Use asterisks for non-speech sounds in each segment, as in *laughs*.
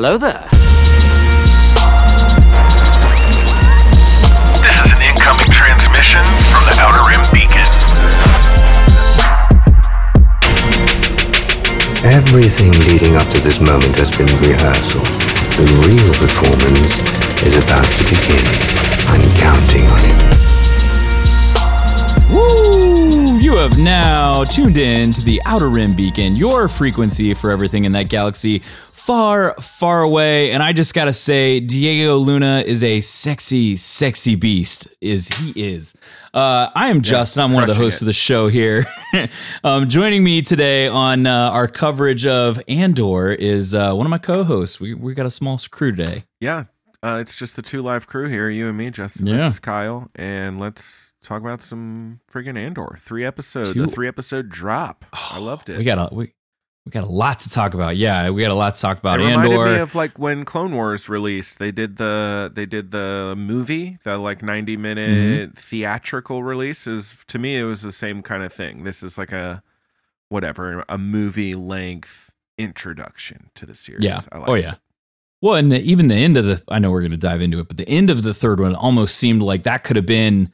hello there. This is an incoming transmission from the Outer Rim Beacon. Everything leading up to this moment has been rehearsal. The real performance is about to begin. I'm counting on it. Woo! You have now tuned in to the Outer Rim Beacon, your frequency for everything in that galaxy far, far away. And I just gotta say, Diego Luna is a sexy, sexy beast. Is he is. Uh, I am Justin. I'm one of the hosts it. of the show here. *laughs* um, joining me today on uh, our coverage of Andor is uh, one of my co-hosts. We we got a small crew today. Yeah, uh, it's just the two live crew here, you and me, Justin. Yeah. This is Kyle, and let's talk about some friggin' Andor. Three episode, Two- a three episode drop. I loved it. We got a we, we got a lot to talk about. Yeah, we got a lot to talk about. it reminded Andor. me of like when Clone Wars released. They did the they did the movie, the like ninety minute Mm-hmm. theatrical release. Is to me, it was the same kind of thing. This is like a whatever a movie length introduction to the series. Yeah. Like oh it. yeah. Well, and the, even the end of the I know we're going to dive into it, but the end of the third one almost seemed like that could have been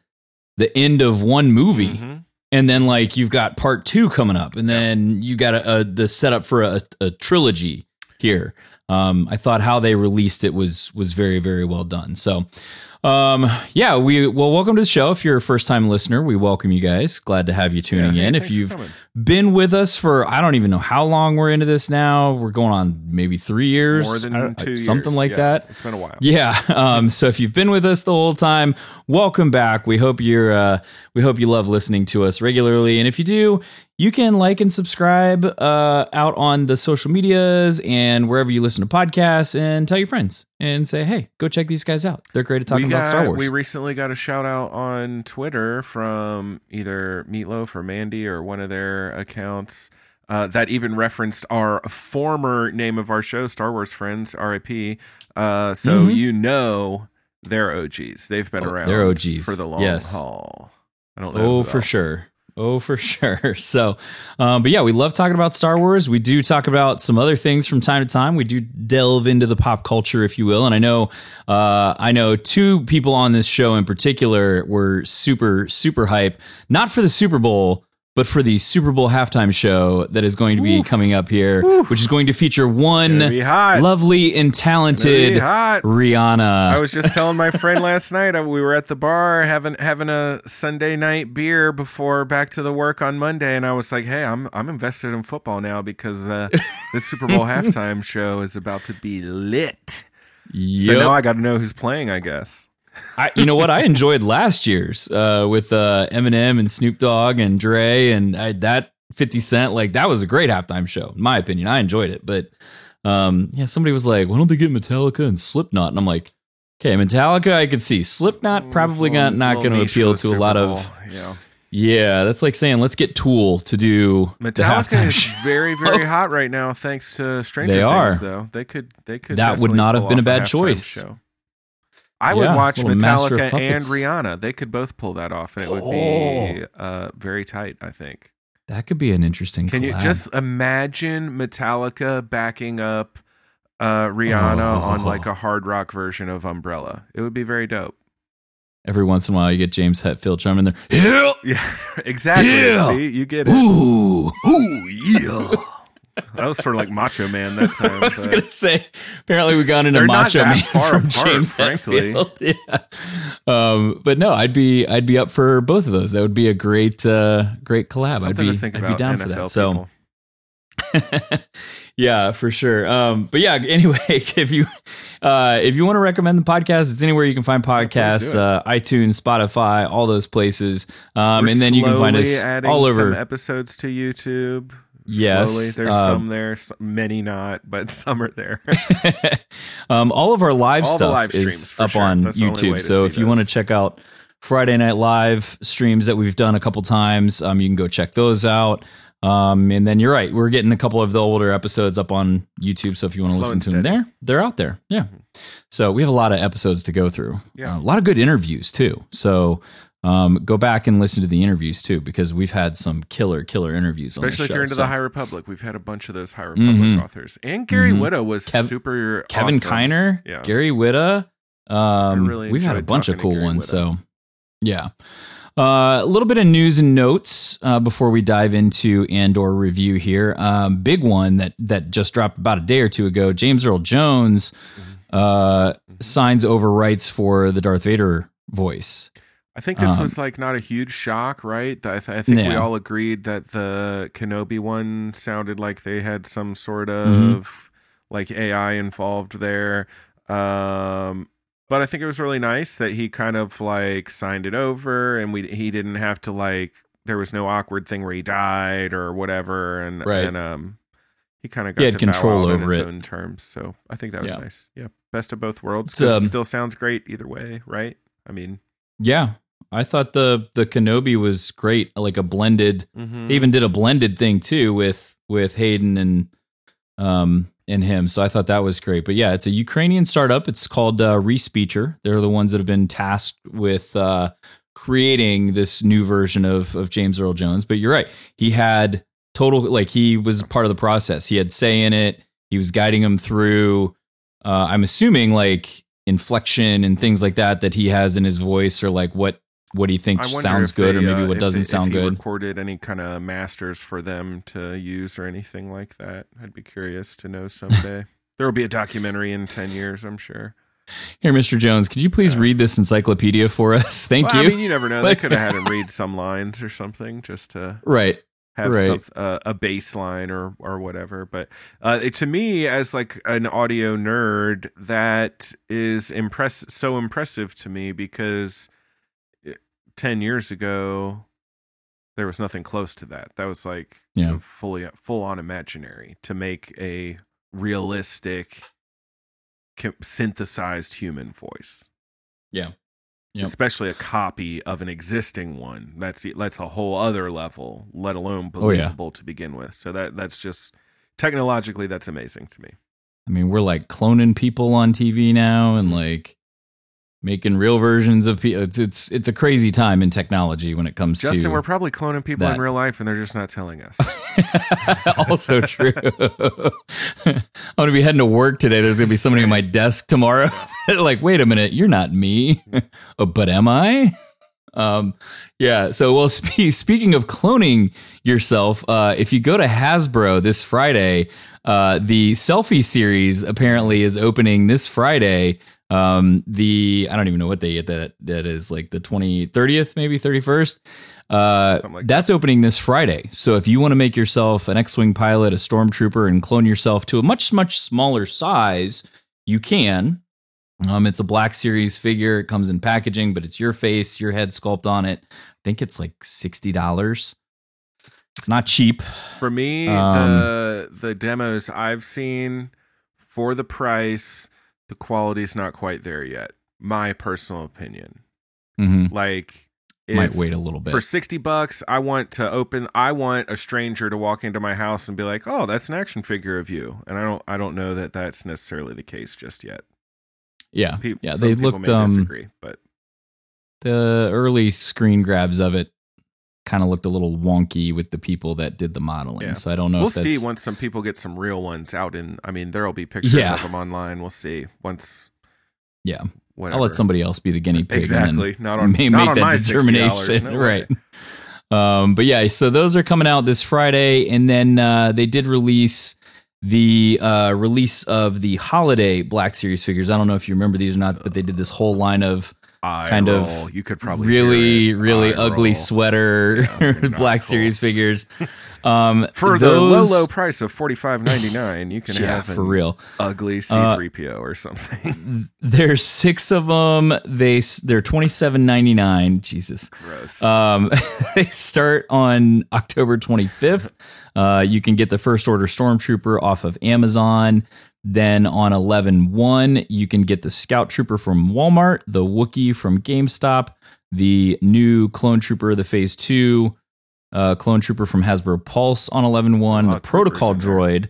the end of one movie, Mhm. And then like you've got part two coming up, and then you got a, a the setup for a, a trilogy here. Um, I thought how they released it was was very very well done. So, um, yeah, we well welcome to the show. If you're a first time listener, we welcome you guys. Glad to have you tuning Yeah, in. If you've. Been with us for I don't even know how long we're into this now. We're going on maybe three years, more than don't- years, something like Yeah, that. It's been a while. Yeah. *laughs* Um, so if you've been with us the whole time, welcome back. We hope you're uh, we hope you love listening to us regularly. And if you do, you can like and subscribe uh, out on the social medias and wherever you listen to podcasts and tell your friends and say, hey, go check these guys out. They're great at talking we about Star Wars. We recently got a shout out on Twitter from either Meatloaf or Mandy or one of their accounts uh, that even referenced our former name of our show, Star Wars Friends, RIP. Uh, so Mhm. you know they're OGs. They've been Oh, around they're OGs. for the long Yes. haul. I don't know. Oh, for sure. Oh, for *laughs* sure. So, um, but yeah, we love talking about Star Wars. We do talk about some other things from time to time. We do delve into the pop culture, if you will. And I know, uh, I know two people on this show in particular were super, super hype, not for the Super Bowl, but for the Super Bowl halftime show that is going to be coming up here, which is going to feature one gonna be hot. lovely and talented. Rihanna. I was just telling my friend last night uh, we were at the bar having having a Sunday night beer before back to the work on Monday, and I was like, "Hey, I'm I'm invested in football now because uh, this Super Bowl *laughs* halftime show is about to be lit." So now I got to know who's playing. I guess. *laughs* I, you know what? I enjoyed last year's uh, with uh, Eminem and Snoop Dogg and Dre and I, that Fifty Cent. Like that was a great halftime show, in my opinion. I enjoyed it, but um, yeah, somebody was like, "Why don't they get Metallica and Slipknot?" And I'm like, "Okay, Metallica, I could see. Slipknot probably It's a not going to appeal to a lot of yeah. yeah. That's like saying let's get Tool to do Metallica is *laughs* very very *laughs* hot right now thanks to Stranger They Things. are. Though they could they could That would not have been a bad choice. Show. I Yeah, would watch little Master of Metallica and Rihanna. They could both pull that off, and it would Oh. be uh, very tight. I think. That could be an interesting. Can you just imagine Metallica backing up uh, Rihanna on Oh. like a hard rock version of Umbrella? It would be very dope. every once in a while you get James Hetfield in there? Yeah. *laughs* Yeah, *laughs* exactly. Yeah. See, you get it. Ooh. Ooh, yeah. *laughs* that was sort of like Macho Man that *laughs* time. I was gonna say. Apparently, we got into Macho Man from apart, James frankly. Hetfield. *laughs* Yeah. Um, but no, I'd be I'd be up for both of those. That would be a great uh, great collab. Something I'd be to I'd be down NFL for that. So. *laughs* yeah, for sure. Um, but yeah, anyway, if you uh, if you want to recommend the podcast, it's anywhere you can find podcasts, uh, iTunes, Spotify, all those places. Um, and then you can find us all over. episodes to YouTube. Yes, slowly. There's um, some there, many not, but *laughs* some are there. *laughs* um, all of our live All stuff live is up sure. on That's the only way YouTube. So if you want to check out Friday Night Live streams that we've done a couple times, um, you can go check those out. Um, and then you're right, we're getting a couple of the older episodes up on YouTube. So if you want to Slow listen to them there, they're out there. Yeah. So we have a lot of episodes to go through. Yeah. Uh, a lot of good interviews too. So um, go back and listen to the interviews too, because we've had some killer, killer interviews. Especially on if the you're into so. the High Republic, we've had a bunch of those High Republic Mhm. authors, and Gary Mhm. Whitta was Kev- super. Kevin awesome. Kiner, Yeah. Gary Whitta. Um, really we've had a bunch of cool ones. Whitta. So, yeah. Uh, a little bit of news and notes uh, before we dive into Andor review here. Um, big one that that just dropped about a day or two ago. James Earl Jones Mm-hmm. uh, signs over rights for the Darth Vader voice. I think this Um, was like not a huge shock, right? I, th- I think we all agreed that the Kenobi one sounded like they had some sort of Mhm. like AI involved there. Um, but I think it was really nice that he kind of like signed it over, and we he didn't have to like there was no awkward thing where he died or whatever, and Right. and um he kind of He got had to bow control over his it. own terms. So I think that was Yeah. nice. Yeah, best of both worlds. Um, it still sounds great either way, right? I mean, Yeah, I thought the the Kenobi was great, like a blended. mhm. They even did a blended thing too with with Hayden and um and him. So I thought that was great. But yeah, it's a Ukrainian startup. It's called uh, Respeecher. They're the ones that have been tasked with uh, creating this new version of of James Earl Jones. But you're right. He had total like he was part of the process. He had say in it. He was guiding him through. Uh, I'm assuming like inflection and things like that that he has in his voice, or like what what do you think sounds good, they, or maybe uh, what if doesn't they- sound if good. Recorded any kind of masters for them to use or anything like that? I'd be curious to know someday. *laughs* there will be a documentary in ten years, I'm sure. Here, Mr. Jones, could you please Yeah. read this encyclopedia for us? *laughs* Thank well, you. I mean, you never know. They could have had *laughs* him read some lines or something just to right. have Right. some, uh, a baseline or or whatever. But uh, it, to me, as like an audio nerd, that is impress so impressive to me because it- ten years ago there was nothing close to that. That was like Yeah. fully full on imaginary to make a realistic synthesized human voice Yeah. Yep. especially a copy of an existing one. That's that's a whole other level, let alone Oh, yeah. believable to begin with. So that that's just technologically that's amazing to me. I mean, we're like cloning people on TV now and like making real versions of people. It's, it's it's a crazy time in technology when it comes Justin, to Justin. we're probably cloning people that. in real life and they're just not telling us. *laughs* also true. *laughs* I'm gonna be heading to work today. There's gonna be somebody at my desk tomorrow. *laughs* like, wait a minute, you're not me, oh, but am I? Um, yeah. So, well, spe- speaking of cloning yourself, uh, if you go to Hasbro this Friday, uh, the selfie series apparently is opening this Friday. Um, the I don't even know what day that that is, like the 20, 30th, maybe 31st. Uh, like that's opening this Friday. So if you want to make yourself an X-wing pilot, a stormtrooper, and clone yourself to a much much smaller size, you can. Um, it's a Black Series figure. It comes in packaging, but it's your face, your head sculpt on it. I think it's like sixty dollars. It's not cheap. For me, Um, the the demos I've seen for the price, the quality's not quite there yet. My personal opinion. hmm Like Might wait a little bit. for 60 bucks i want to open i want a stranger to walk into my house and be like oh that's an action figure of you and i don't i don't know that that's necessarily the case just yet yeah, Pe- yeah. They people looked may um disagree but the early screen grabs of it kind of looked a little wonky with the people that did the modeling. Yeah. So I don't know we'll see once some people get some real ones out in i mean there'll be pictures Yeah. of them online we'll see once yeah. whatever I'll let somebody else be the guinea pig. and exactly not on *laughs* may not make on that my determination. no *laughs* right. Um, but yeah, so those are coming out this Friday, and then uh, they did release the uh, release of the holiday Black Series figures. I don't know if you remember these or not, but they did this whole line of Eye kind of you could probably really, really Eye ugly roll. sweater Yeah, *laughs* Black cool. Series figures. *laughs* Um, for the low low price of forty five ninety nine. You can yeah, have for real. ugly C Uh, three PO or something. *laughs* There's six of them. They they're twenty seven ninety nine. Jesus. Gross. Um, they start on October 25th. Uh, you can get the first order stormtrooper off of Amazon. Then on 11 1, you can get the scout trooper from Walmart, the Wookiee from GameStop, the new clone trooper, the phase two uh, clone trooper from Hasbro Pulse on 11 1, Oh, the protocol troopers in there. droid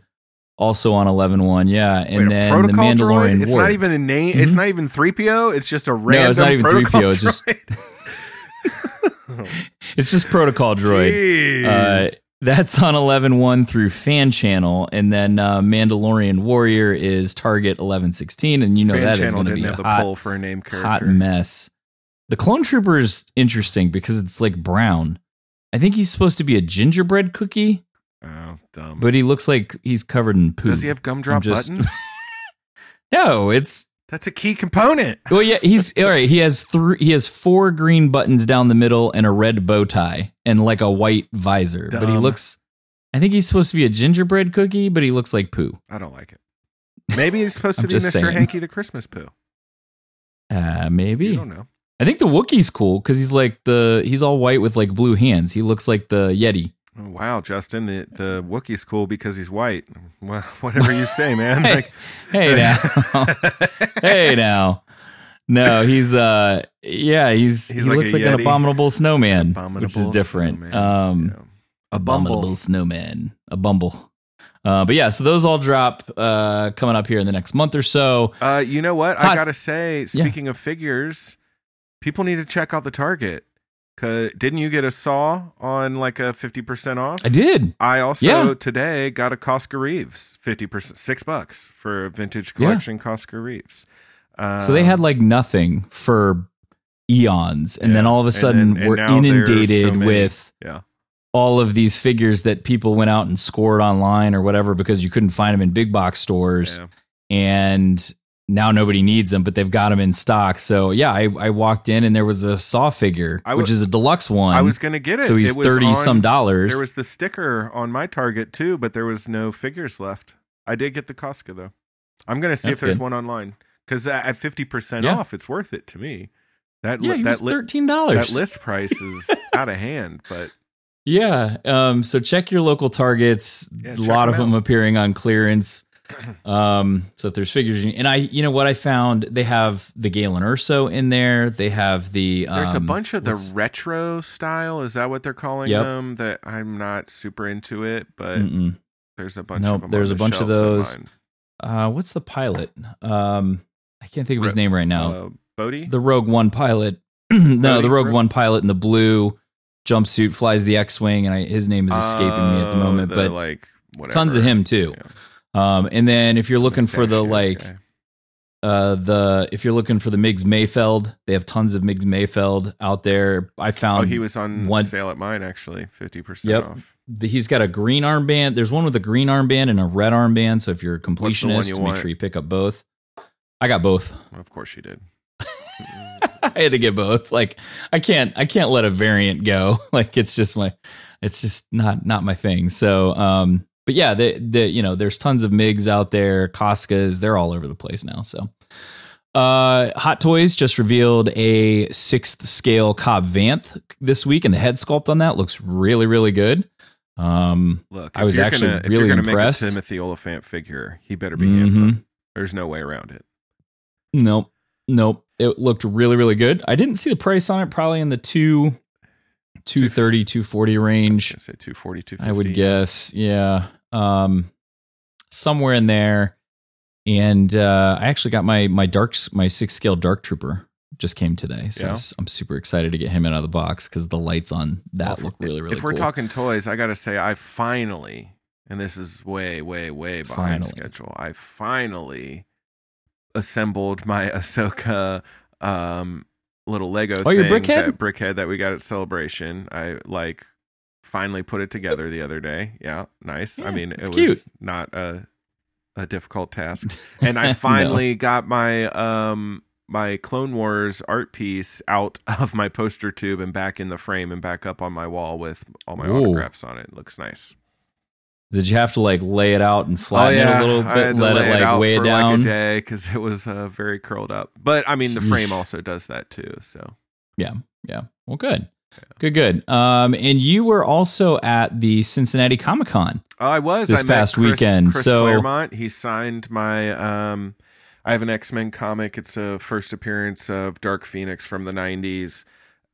also on 11 1. Yeah. And Wait, then the Mandalorian droid? It's not even a name. It's Mhm. not even three PO. It's just a random. No it's not even 3PO, protocol it's just- *laughs* it's just Protocol Droid. *laughs* Jeez. Uh, that's on 11.1 through Fan Channel, and then uh, Mandalorian Warrior is Target 11.16, and you know Fan that is going to be a hot, for a name character. hot mess. The Clone Trooper is interesting because it's like brown. I think he's supposed to be a gingerbread cookie, Oh, dumb. but he looks like he's covered in poo. Does he have gumdrop just- buttons? *laughs* No, it's That's a key component. well, yeah. He's all right. He has three. He has four green buttons down the middle and a red bow tie and like a white visor. But he looks. I think he's supposed to be a gingerbread cookie, but he looks like poo. I don't like it. Maybe he's supposed *laughs* to be Mr. saying. Hanky the Christmas poo. Uh, maybe. don't know. I think the Wookiee's cool because he's like the he's all white with like blue hands. He looks like the Yeti. Oh, wow, Justin, the the Wookiee's cool because he's white. Well, *laughs* whatever you say, man. Hey, Like, hey *laughs* now, hey now. No, he's uh, yeah, he's, He's he like looks like an abominable snowman, Abominable which is different. snowman. Um, Yeah. a bumble. abominable snowman, a bumble. Uh, but yeah, so those all drop uh, coming up here in the next month or so. Uh, you know what? I gotta say, speaking of figures, people need to check out the Target. Cause didn't you get a saw on like a fifty percent off? I did. I also Yeah. today got a Koska Reeves fifty percent, six bucks for a vintage Yeah. collection Koska Reeves. Um, So they had like nothing for eons, and then all of a sudden then- and we're are so inundated with yeah, all of these figures that people went out and scored online or whatever because you couldn't find them in big box stores, yeah. and now nobody needs them, but they've got them in stock. So yeah, I, I walked in and there was a Saw figure, which is a deluxe one. I was gonna get it. so he's It was thirty on- some dollars. There was the sticker on my Target too, but there was no figures left. I did get the Koska though. I'm gonna see That's if there's good. one online because at fifty percent off, it's worth it to me. That yeah, li- that li- thirteen dollars. that list price is *laughs* out of hand, but Yeah. Um, so check your local targets. Yeah, a lot of them them appearing on clearance. *clears throat* Um, so if there's figures, you- and I, you know what I found, they have the Galen Erso in there. They have the. Um, there's a bunch of the retro style. Is that what they're calling Yep. them? That I'm not super into it, but Mm-mm. there's a bunch Nope, them. there's a bunch of those. Uh, what's the pilot? Um, I can't think of his name right now. Uh, Bodhi. the Rogue One pilot. *clears throat* no, Bodhi? the Rogue Ro- One pilot in the blue jumpsuit flies the X-wing, and I, his name is escaping me at the Oh, moment. the, but like whatever. tons of him too. Yeah. Um, and then if you're looking for the like guy. uh the if you're looking for the Migs Mayfeld, they have tons of Migs Mayfeld out there. I Oh, found he was on one- sale at mine actually, fifty percent Yep. off. the, he's got a green armband. There's one with a green armband and a red armband. So if you're a completionist, you make want? sure you pick up both. I got both. Of course you did. *laughs* I had to get both. Like I can't I can't let a variant go. *laughs* Like it's just my it's just not not my thing. So um but yeah, the the you know, there's tons of MIGs out there, Koska's, they're all over the place now. So uh Hot Toys just revealed a sixth scale Cobb Vanth this week and the head sculpt on that looks really, really good. Um Look, I was actually gonna, if really impressed. Make a Timothy Olyphant figure, he better be mhm. handsome. There's no way around it. Nope. Nope. It looked really, really good. I didn't see the price on it, probably in the two 230, 240 range. I say 240, 250. I would guess, yeah, um, somewhere in there. And uh, I actually got my my dark my six scale dark trooper just came today, so Yeah. I'm super excited to get him out of the box because the lights on that Well, look really really. If we're cool. talking toys, I got to say, I finally, and this is way, way, way behind Finally. schedule. I finally assembled my *laughs* Ahsoka um, little Lego Oh, your brickhead? that brickhead that we got at Celebration. I like finally put it together the other day. Yeah, nice. I mean, it was cute. not a a difficult task, *laughs* and I finally got my um my Clone Wars art piece out *laughs* of my poster tube and back in the frame and back up on my wall with all my Ooh. autographs on it. Looks nice. Did you have to like lay it out and flatten it a little Oh, bit, let lay it like out weigh for it down? like a day because it was uh, very curled up. But I mean, the frame also does that too. So yeah, Yeah. Well, good. Good, good. Um, and you were also at the Cincinnati Comic Con. Oh, I was This I past Chris, weekend, Chris so- Claremont. He signed my. Um, I have an X Men comic. It's a first appearance of Dark Phoenix from the '90s.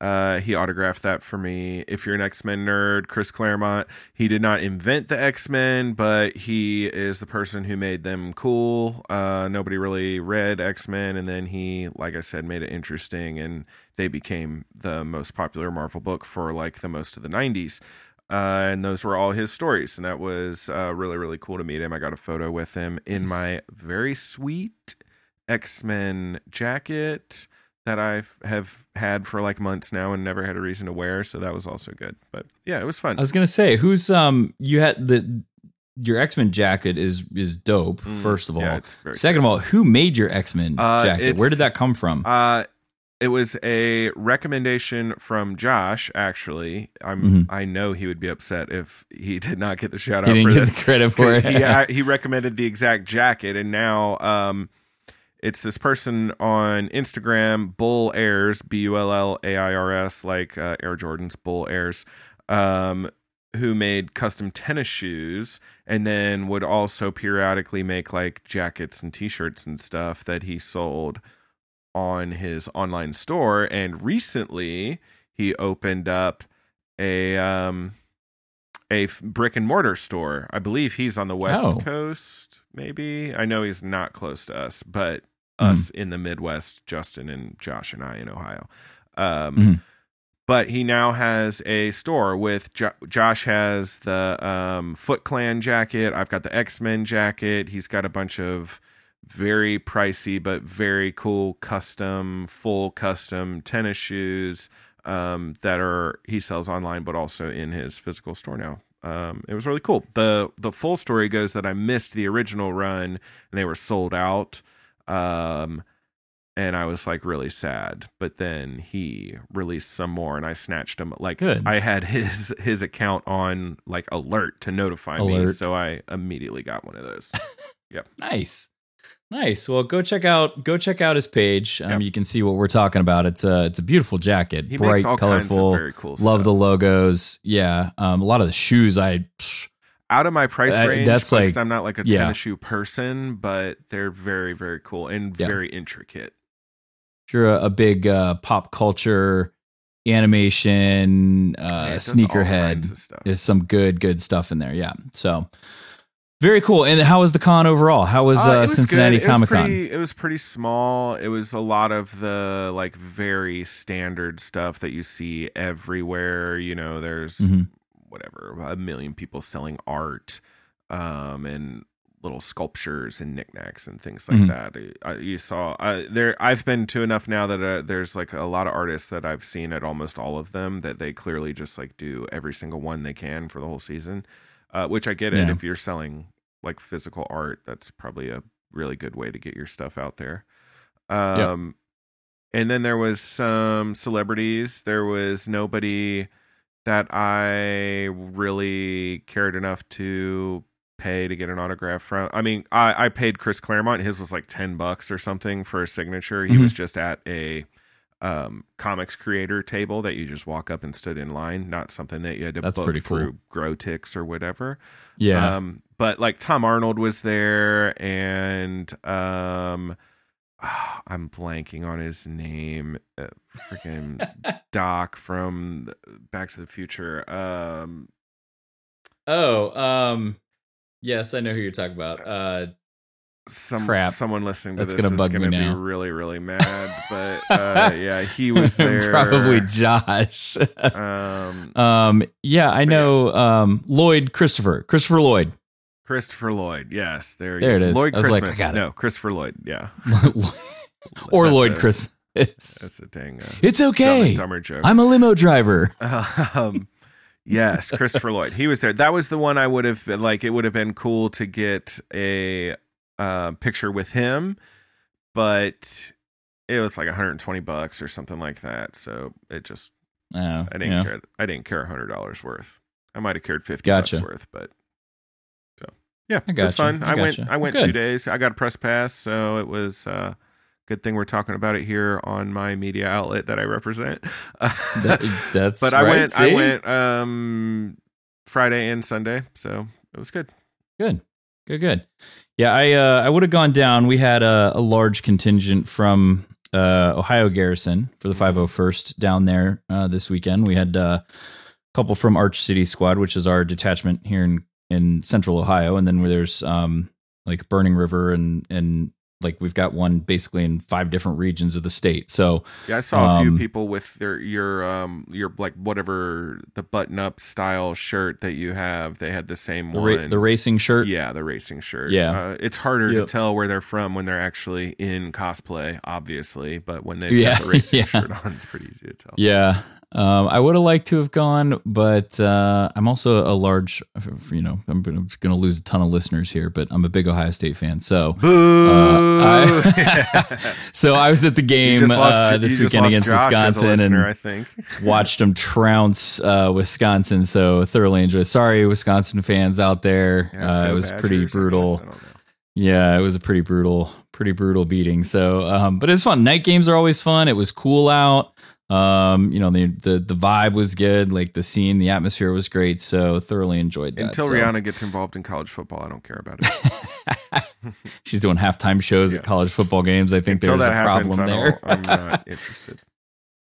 Uh, he autographed that for me. If you're an X Men nerd, Chris Claremont, he did not invent the X Men, but he is the person who made them cool. Uh, nobody really read X Men, and then he, like I said, made it interesting, and they became the most popular Marvel book for like the most of the 90s. Uh, and those were all his stories, and that was uh, really, really cool to meet him. I got a photo with him in my very sweet X Men jacket that I have had for like months now and never had a reason to wear. So that was also good. But yeah, it was fun. I was gonna say, who's um, you had the your X Men jacket is is dope. Mm, first of all, yeah, second of all, who made your X Men Uh, jacket? Where did that come from? Uh, it was a recommendation from Josh. Actually, I'm Mhm. I know he would be upset if he did not get the shout he out didn't for get this. the credit for *laughs* it. he uh, he recommended the exact jacket, and now um, it's this person on Instagram, Bull Airs, B U L L A I R S, like uh, Air Jordans, Bull Airs, um, who made custom tennis shoes, and then would also periodically make like jackets and T-shirts and stuff that he sold on his online store. And recently, he opened up a um a brick and mortar store. I believe he's on the west Oh. coast. Maybe I know he's not close to us, but Mhm. us in the Midwest, Justin and Josh and I in Ohio. Um, Mhm. But he now has a store with jo- Josh has the um, Foot Clan jacket. I've got the X Men jacket. He's got a bunch of very pricey but very cool custom, full custom tennis shoes um, that are he sells online, but also in his physical store now. Um, it was really cool. the The full story goes that I missed the original run and they were sold out. Um, and I was like really sad. But then he released some more, and I snatched him. Like Good. I had *laughs* his his account on like alert to notify me, so I immediately got one of those. *laughs* Yep. Nice. Nice. Well, go check out go check out his page. Um, Yep. You can see what we're talking about. It's a it's a beautiful jacket, He bright, colorful. kinds of very cool Love stuff. the logos. Yeah. Um, a lot of the shoes. I psh, out of my price Uh, range. that's like- I'm not like a yeah. tennis shoe person, but they're very very cool and Yeah. very intricate. if you're a, a big uh, pop culture animation uh, Yeah, it does all kinds sneakerhead, is some good good stuff in there. Yeah. So very cool. And how was the con overall? How was, Uh, uh, was Cincinnati good. It was Comic Con? It was pretty small. It was a lot of the like very standard stuff that you see everywhere. You know, there's Mhm. Whatever a million people selling art, um, and little sculptures and knickknacks and things like Mhm. that. I, you saw uh, there. I've been to enough now that uh, there's like a lot of artists that I've seen at almost all of them that they clearly just like do every single one they can for the whole season. Uh, which I get it. If you're selling like physical art, that's probably a really good way to get your stuff out there. Um, and then there was some celebrities. There was nobody that I really cared enough to pay to get an autograph from. I mean, I, I paid Chris Claremont. His was like 10 bucks or something for a signature. He Mhm. was just at a um, comics creator table that you just walk up and stood in line, not something that you had to That's book pretty cool. through Growtix or whatever. Yeah. Um, but like Tom Arnold was there, and um, ah, *sighs* I'm blanking on his name. Uh, freaking *laughs* Doc from Back to the Future. Um, oh, um, yes, I know who you're talking about. Uh, some Crap. someone listening to That's this gonna is bug me gonna be really, really *laughs* mad. But uh, yeah, he *laughs* was there. Probably Josh. Um, um, yeah, I know. Um, Lloyd Christopher, Christopher Lloyd. Christopher Lloyd. Yes, there. There you it go. is. Lloyd I was like, Christmas. I. No, Christopher Lloyd. Yeah. *laughs* *laughs* or That's Lloyd a- Christmas. That's a dang. Uh, It's okay. and Dumber joke. I'm a limo driver. *laughs* um, yes, Christopher Lloyd. He was there. That was the one I would have been, like. It would have been cool to get a uh, picture with him, but it was like 120 bucks or something like that. So it just Oh, I didn't yeah. care. I didn't care hundred dollars worth. I might have cared 50 Gotcha. bucks worth, but yeah, I it was gotcha. fun. I I, went. gotcha. I went Good. two days. I got a press pass, so it was. uh Good thing we're talking about it here on my media outlet that I represent. *laughs* That- that's but I right, went I went um Friday and Sunday, so it was good. Good, good, good. Yeah, I uh, I would have gone down. We had a, a large contingent from uh, Ohio Garrison for the 501st down there uh, this weekend. We had uh, a couple from Arch City Squad, which is our detachment here in in Central Ohio, and then where there's um, like Burning River and and like we've got one basically in five different regions of the state. So Yeah, I saw a few Um, people with their your um your like whatever the button up style shirt that you have. They had the same the, one. ra- the racing shirt. yeah, the racing shirt. Yeah. uh, it's harder Yep. to tell where they're from when they're actually in cosplay, obviously. But when they *laughs* Yeah, have the racing *laughs* yeah. shirt on, it's pretty easy to tell. Yeah. Um, I would have liked to have gone, but uh, I'm also a large, you know, I'm going to lose a ton of listeners here, but I'm a big Ohio State fan. So, Uh, I- *laughs* so I was at the game lost- uh, this weekend against Josh Wisconsin listener, I think. *laughs* watched them trounce uh, Wisconsin. So thoroughly enjoyed. Sorry, Wisconsin fans out there. Yeah, uh, it was pretty brutal. I don't know. Yeah, it was a pretty brutal, pretty brutal beating. So, um, but it's fun. Night games are always fun. It was cool out. Um, you know, the the the vibe was good. Like the scene, the atmosphere was great. So thoroughly enjoyed that. Until So, Rihanna gets involved in college football, I don't care about it. *laughs* she's doing halftime shows Yeah. at college football games. I think Until there's a happens, problem there. I'm not *laughs* interested.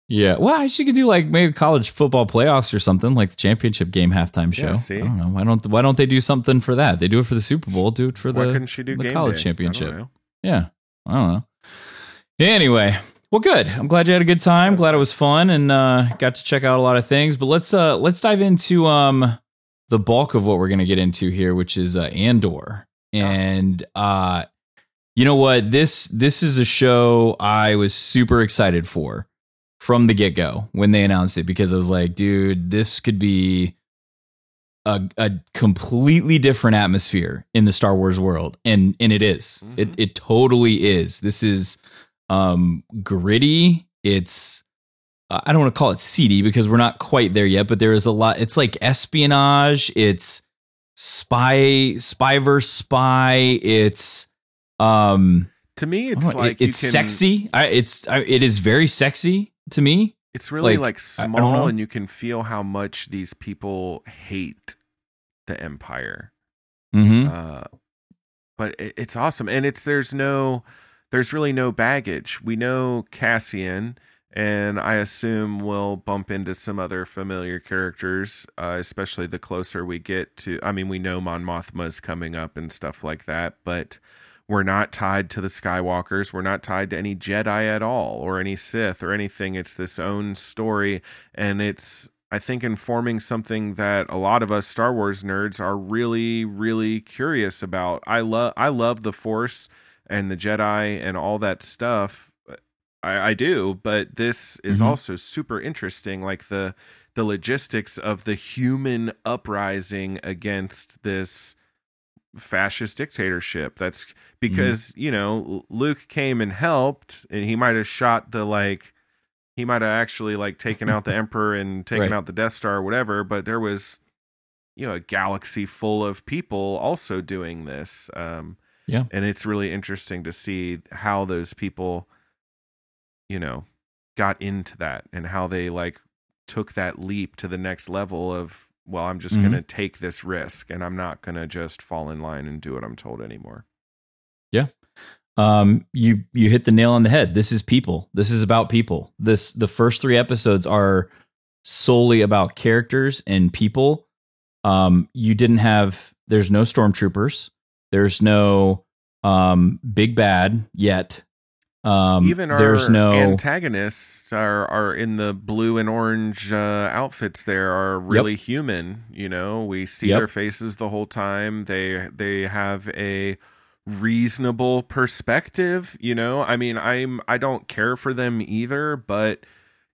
yeah, well, she could do like maybe college football playoffs or something, like the championship game halftime show. Yeah? I don't know. Why don't Why don't they do something for that? They do it for the Super Bowl. Do it for Why the she do the college day? I championship. know. Yeah. I don't know. Anyway, well good. I'm glad you had a good time. Glad it was fun and uh got to check out a lot of things. But let's uh let's dive into um the bulk of what we're gonna get into here, which is uh Andor. And uh you know what? This this is a show I was super excited for from the get-go when they announced it because I was like, dude, this could be a, a completely different atmosphere in the Star Wars world, and and it is. It Mhm. it totally is. This is um gritty. It's uh, I don't want to call it seedy because we're not quite there yet, but there is a lot. It's like espionage. It's spy spy versus spy. It's um To me, it's like it- it's can, sexy. I, it's I, it is very sexy to me. It's really like, like, I- I don't know. small, and you can feel how much these people hate the Empire. Mm-hmm. Uh, but it, it's awesome, and it's there's no, there's really no baggage. We know Cassian, and I assume we'll bump into some other familiar characters, uh, especially the closer we get to. I mean, we know Mon Mothma's coming up and stuff like that, but we're not tied to the Skywalkers. We're not tied to any Jedi at all, or any Sith, or anything. It's this own story, and it's I think informing something that a lot of us Star Wars nerds are really, really curious about. I love I love the Force and the Jedi and all that stuff. I, I do, but this is Mhm. also super interesting, like the the logistics of the human uprising against this fascist dictatorship. That's because you know Luke came and helped, and he might have shot the like he might have actually like taken out the *laughs* emperor and taken Right. out the death star or whatever but there was you know a galaxy full of people also doing this um Yeah. and it's really interesting to see how those people you know got into that and how they like took that leap to the next level of well i'm just Mhm. gonna take this risk and i'm not gonna just fall in line and do what i'm told anymore Yeah. um you you hit the nail on the head this is people this is about people this the first three episodes are solely about characters and people um you didn't have there's no stormtroopers there's no um big bad yet. Um even our there's no antagonists are are in the blue and orange uh, outfits there are really human you know? We see Yep. their faces the whole time. They they have a reasonable perspective you know? I mean i'm i don't care for them either but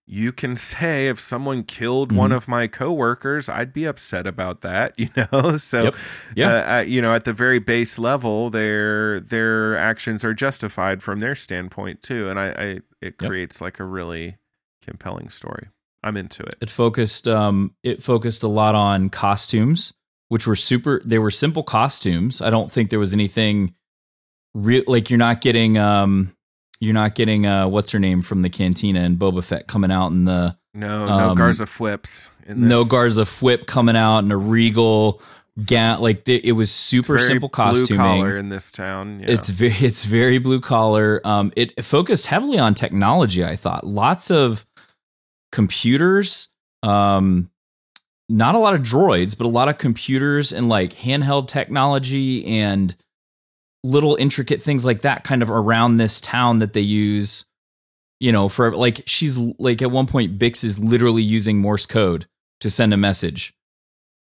you can say if someone killed one Mhm. of my coworkers i'd be upset about that *laughs* you know so Yep. Yeah. uh, you know at the very base level their their actions are justified from their standpoint too and i, I it Yep. creates like a really compelling story i'm into it it focused um it focused a lot on costumes which were super they were simple costumes i don't think there was anything real like you're not getting um you're not getting uh what's her name from the cantina and boba fett coming out in the no no Um, Garsa Fwips in no Garsa Fwip coming out in a regal gown. Like th- it was super Very simple blue collar in this town. Yeah. It's very it's very blue collar. Um, it focused heavily on technology. I thought lots of computers. Um, not a lot of droids, but a lot of computers and like handheld technology and little intricate things like that, kind of around this town that they use. You know, for like she's like at one point, Bix is literally using Morse code to send a message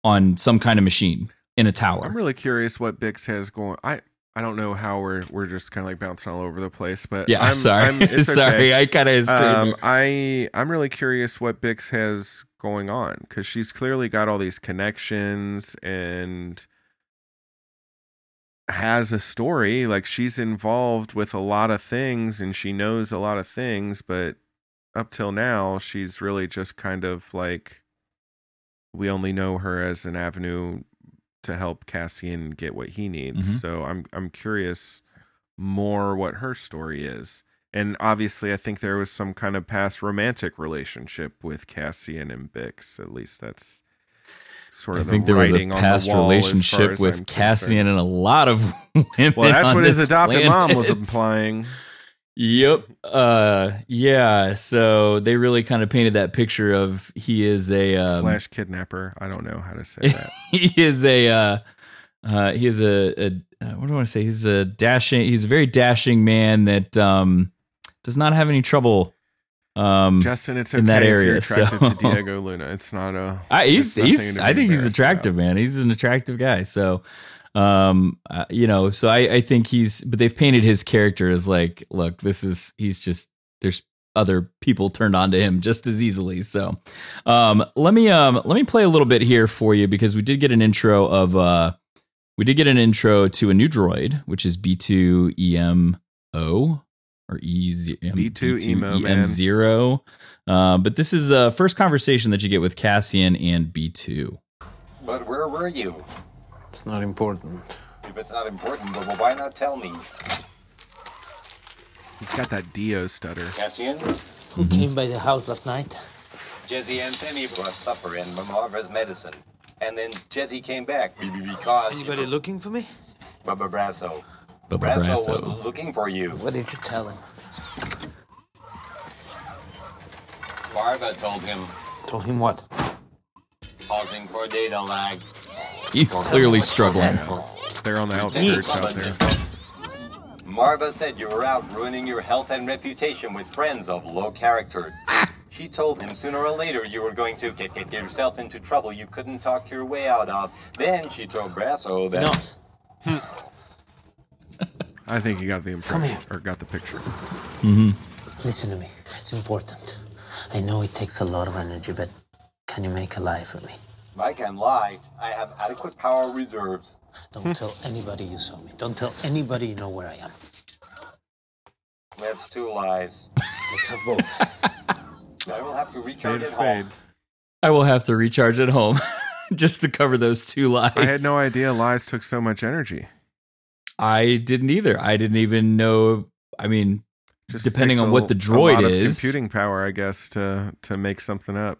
on some kind of machine in a tower. I'm really curious what Bix has going. I I don't know how we're we're just kind of like bouncing all over the place, but yeah, I'm, sorry, I'm, *laughs* sorry. I kind of Um, I I'm really curious what Bix has going on because she's clearly got all these connections and has a story. Like she's involved with a lot of things and she knows a lot of things, but up till now, she's really just kind of like we only know her as an avenue to help Cassian get what he needs. Mhm. So I'm I'm curious more what her story is. And obviously I think there was some kind of past romantic relationship with Cassian and Bix. At least that's sort I think the there was a past as relationship as with I'm Cassian concerned. and a lot of *laughs* women. Well, that's what his adopted mom was implying. Yep. Uh, yeah. So they really kind of painted that picture of he is a um, slash kidnapper. I don't know how to say that. *laughs* he is a uh, uh, he is a, a uh, what do I want to say? He's a dashing. He's a very dashing man that um, does not have any trouble. Um, Justin, it's okay in that if area, you're attracted so- to *laughs* Diego Luna. It's not a. I, he's he's I think he's attractive, about. man. He's an attractive guy. So, um, uh, you know, so I I think he's, but they've painted his character as like, look, this is he's just there's other people turned on to him just as easily. So, um, let me um let me play a little bit here for you because we did get an intro of uh we did get an intro to a new droid which is B two EMO or E Z- B2 emo, man. EM zero. Uh, but this is uh first conversation that you get with Cassian and B two. But where were you? It's not important. If it's not important, well, why not tell me? He's got that Dio stutter. Cassian, Who came by the house last night? Jesse and Penny brought supper and Maarva's medicine. And then Jesse came back be- be- because Anybody looking for me? Bubba Brasso. Bubba Brasso Brasso. was looking for you. What did you tell him? Maarva told him, Told him what? pausing for data lag. He's clearly struggling. They're on the outskirts out there. Maarva said you were out ruining your health and reputation with friends of low character. She told him sooner or later you were going to get, get yourself into trouble you couldn't talk your way out of. Then she told Brasso that. No. Hmm. I think he got the impression here. or got the picture. Mm-hmm. Listen to me. It's important. I know it takes a lot of energy, but can you make a lie for me? I can lie. I have adequate power reserves. Don't tell anybody you saw me. Don't tell anybody you know where I am. That's two lies. Let's have both. I will have to recharge Spade at to spade. home. I will have to recharge at home *laughs* just to cover those two lies. I had no idea lies took so much energy. I didn't either. I didn't even know. I mean, Just Depending on a- what the droid is. computing power, I guess, to to make something up.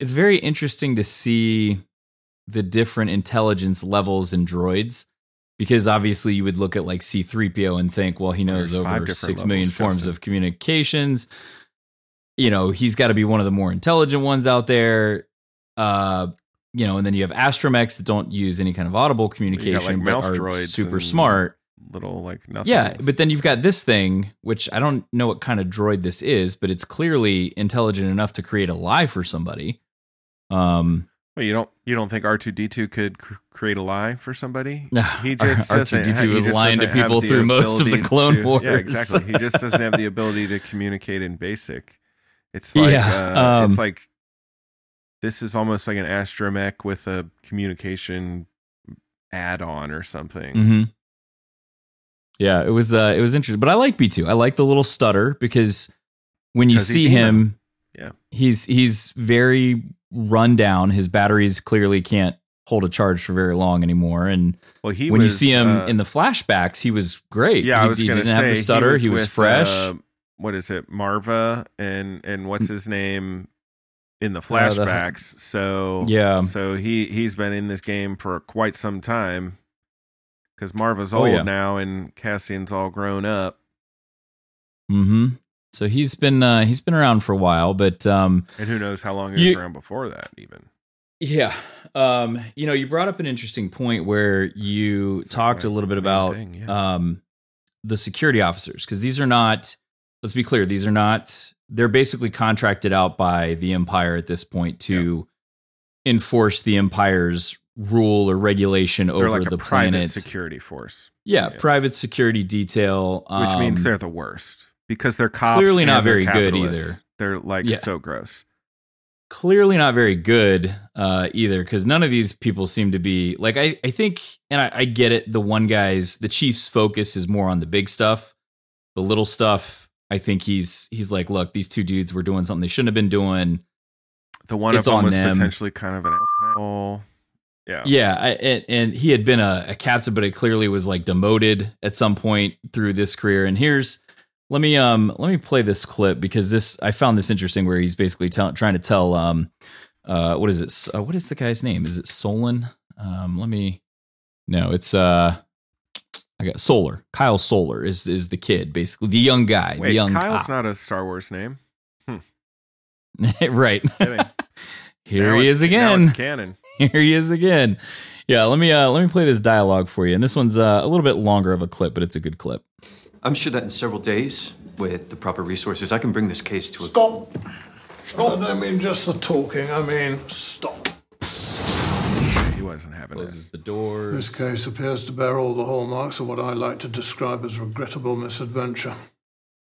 it's very interesting to see the different intelligence levels in droids because obviously you would look at like C3PO and think, well, he knows There's over 6 million forms of communications. You know, he's got to be one of the more intelligent ones out there. Uh, you know, and then you have astromechs that don't use any kind of audible communication, but mouse are super smart. Little like nothing. Yeah, but then you've got this thing, which I don't know what kind of droid this is, but it's clearly intelligent enough to create a lie for somebody. Um, Well, you don't you don't think R two D two could cr- create a lie for somebody? *sighs* No, he just R- R2D2 ha- was lying to people through most of the Clone to- Wars. Yeah, exactly. He just doesn't have the ability to communicate in basic. It's *laughs* like Yeah, uh, um, it's like this is almost like an astromech with a communication add-on or something. hmm Yeah, it was uh, it was interesting, but I like B two. I like the little stutter because when you see him, Yeah. he's he's very run down. His batteries clearly can't hold a charge for very long anymore. And Well, he when you see him uh, in the flashbacks, he was great. Yeah, he, I was he didn't say have the stutter. He was, with, fresh. uh, what is it, Maarva and and what's his name? In the Uh, the- flashbacks. so Yeah. so he he's been in this game for quite some time. Because Maarva's Oh, old yeah. now, and Cassian's all grown up, hmm So he's been uh, he's been around for a while, but um, and who knows how long he was You- around before that, even. yeah, um, you know, you brought up an interesting point where you It's talked a little bit about thing, yeah. um, the security officers because these are not. Let's be clear; these are not. They're basically contracted out by the Empire at this point to enforce the Empire's rule or regulation They're over like the private planet. security force, yeah, Yeah. private security detail, which means um, they're the worst because they're cops. clearly not very good either. They're like Yeah. so gross. clearly not very good uh, either because none of these people seem to be like I, I think and I, I get it the one guy's the chief's focus is more on the big stuff the little stuff I think he's he's like look these two dudes were doing something they shouldn't have been doing The one It's of them was them. potentially kind of an asshole. Yeah. yeah I, and, and he had been a, a captain but it clearly was like demoted at some point through this career and here's let me um let me play this clip because this I found this interesting where he's basically tell, trying to tell um uh what is it uh, what is the guy's name is it Solon um let me no it's uh I got Soller Kyle Soller is is the kid basically the young guy Wait, the young Kyle's cop. not a Star Wars name. *laughs* right *laughs* here Now he it's- is now again it's *laughs* canon. here he is again yeah let me uh let me play this dialogue for you and this one's uh, a little bit longer of a clip but it's a good clip I'm sure that in several days, with the proper resources, I can bring this case to a. Stop. Stop. I don't mean just the talking. I mean, stop. He wasn't having closes it. the doors This case appears to bear all the hallmarks of what I like to describe as regrettable misadventure.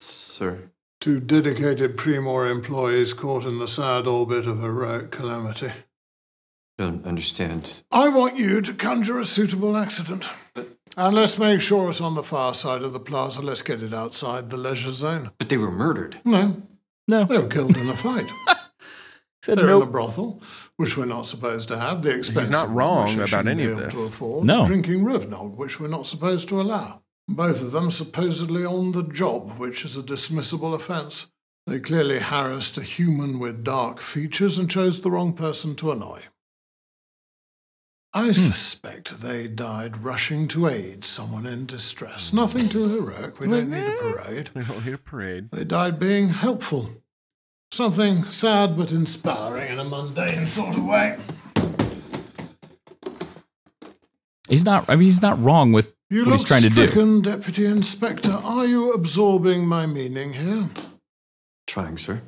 Sir. Two dedicated Pre-Mor employees caught in the sad orbit of heroic calamity. Don't understand. I want you to conjure a suitable accident. And let's make sure it's on the far side of the plaza. Let's get it outside the leisure zone. But they were murdered. No, no they were killed in a fight. *laughs* said They're in a brothel, which we're not supposed to have. The expensive not wrong about any of able this. To afford. No. Drinking Rivnold, which we're not supposed to allow. Both of them supposedly on the job, which is a dismissible offence. They clearly harassed a human with dark features and chose the wrong person to annoy. I hmm. suspect they died rushing to aid someone in distress. Nothing too heroic. We don't need a parade. We don't need a parade. They died being helpful. Something sad but inspiring in a mundane sort of way. he's not I mean he's not wrong with You what he's trying to do stricken, Deputy Inspector. Are you absorbing my meaning here? Trying, sir.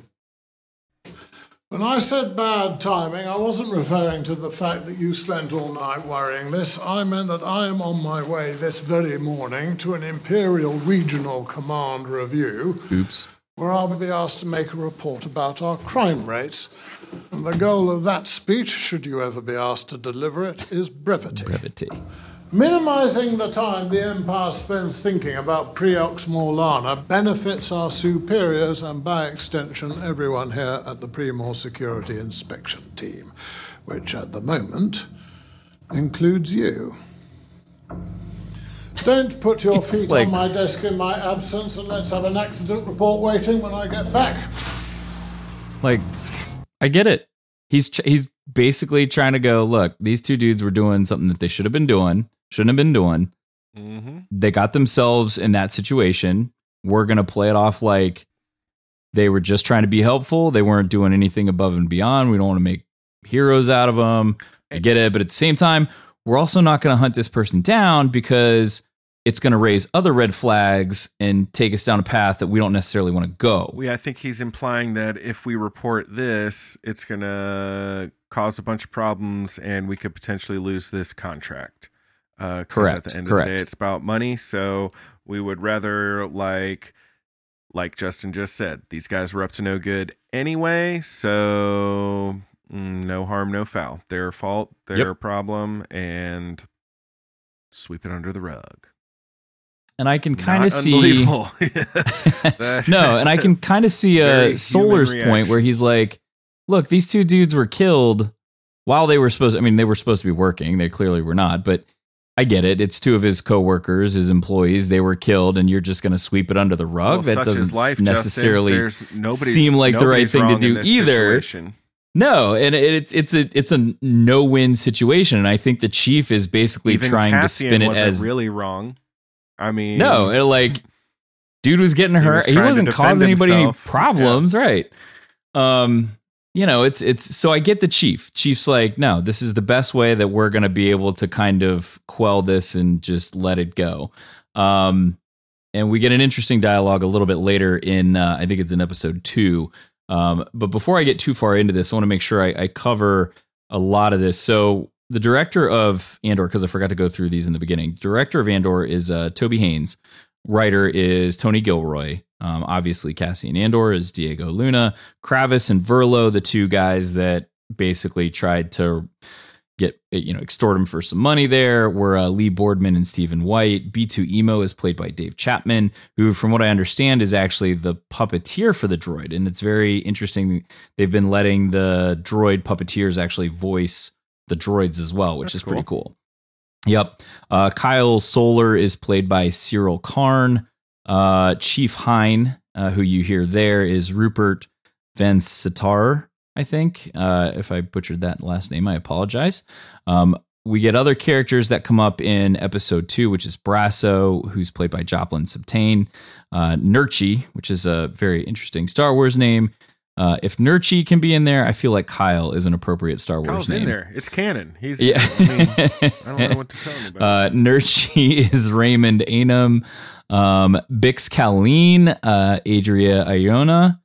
When I said bad timing, I wasn't referring to the fact that you spent all night worrying this. I meant that I am on my way this very morning to an Imperial Regional Command review oops where I'll be asked to make a report about our crime rates. And the goal of that speech, should you ever be asked to deliver it, is brevity. brevity Minimizing the time the Empire spends thinking about Preox Morlana benefits our superiors and, by extension, everyone here at the Pre-Mor Security Inspection Team, which at the moment includes you. Don't put your It's feet like- on my desk in my absence and let's have an accident report waiting when I get back. Like, I get it. He's ch- he's basically trying to go. Look, these two dudes were doing something that they should have been doing, shouldn't have been doing. Mm-hmm. They got themselves in that situation. We're gonna play it off like they were just trying to be helpful. They weren't doing anything above and beyond. We don't want to make heroes out of them. I get it, but at the same time, we're also not going to hunt this person down because it's going to raise other red flags and take us down a path that we don't necessarily want to go. We, I think he's implying that if we report this, it's going to cause a bunch of problems and we could potentially lose this contract. Uh, 'cause At Correct, the end correct. of the day, it's about money. So we would rather, like, like Justin just said, these guys were up to no good anyway. So mm, no harm, no foul. Their fault, their Yep. problem, and sweep it under the rug. And I can kind of see *laughs* *laughs* no, and I can kind of see a uh, human Soller's point where he's like, "Look, these two dudes were killed while they were supposed. I mean, they were supposed to be working. They clearly were not, but." I get it. It's two of his coworkers, his employees. They were killed, and you're just going to sweep it under the rug. Well, that doesn't life, necessarily Justin. There's, nobody's, seem like the right thing to do either. situation. No, and it, it's it's a it's a no win situation, and I think the chief is basically Even trying Cassian to spin it as really wrong. I mean, no, it, like dude was getting He hurt. was He, wasn't causing anybody any himself. problems, right? Um, you know, it's it's so I get the chief. Chief's like, no, this is the best way that we're going to be able to kind of quell this and just let it go. Um, and we get an interesting dialogue a little bit later in uh, I think it's in episode two. Um, but before I get too far into this, I want to make sure I, I cover a lot of this. So the director of Andor, because I forgot to go through these in the beginning. Director of Andor is uh, Toby Haynes. Writer is Tony Gilroy. Um, obviously, Cassian Andor is Diego Luna. Kravis and Verlo, the two guys that basically tried to get you know extort him for some money there were uh, lee boardman and stephen white b2 emo is played by dave chapman who from what i understand is actually the puppeteer for the droid and it's very interesting they've been letting the droid puppeteers actually voice the droids as well which That's is pretty cool yep uh, kyle soller is played by cyril karn uh, chief hyne uh, who you hear there is rupert vansittart I think. Uh, if I butchered that last name, I apologize. Um, we get other characters that come up in episode two, which is Brasso, who's played by Joplin Sibtain, uh, Nurchi, which is a very interesting Star Wars name. Uh, if Nurchi can be in there, I feel like Kyle is an appropriate Star Wars Kyle's name. in there. It's canon. He's. Yeah. I, mean, I don't know *laughs* what to tell you about. Uh, Nurchi *laughs* is Raymond Anum, um, Bix Caleen, uh, Adria Arjona,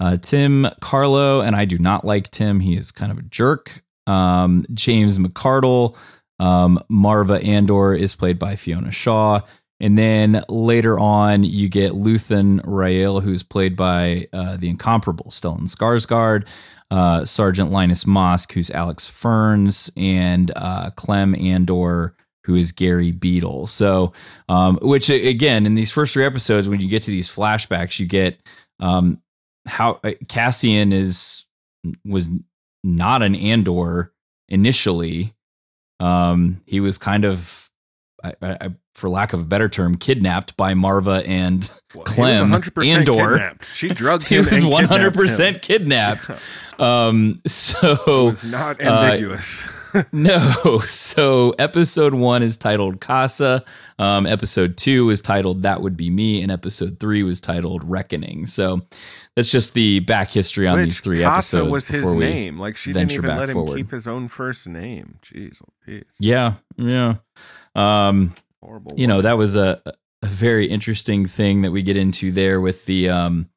uh, Tim Karlo, and I do not like Tim. He is kind of a jerk. Um, James McArdle, um, Maarva Andor is played by Fiona Shaw. And then later on, you get Luthen Rael, who's played by uh, the incomparable Stellan Skarsgård, uh, Sergeant Linus Mosk, who's Alex Ferns, and uh, Clem Andor, who is Gary Beadle. So, um, which again, in these first three episodes, when you get to these flashbacks, you get um, how uh, Cassian is was not an Andor initially. Um, he was kind of, I, I, for lack of a better term, kidnapped by Maarva and Well, Clem 100% Andor. kidnapped. She drugged *laughs* him. He was one hundred percent kidnapped. *laughs* Um, so It was not uh, ambiguous. *laughs* no. So episode one is titled Kassa. Um, episode two is titled That Would Be Me, and episode three was titled Reckoning. So that's just the back history on Which these three Kassa episodes. was his name. Like she didn't even let him forward. keep his own first name. Jeez, oh. Yeah, yeah. Um, Horrible. you know that was a, a very interesting thing that we get into there with the um.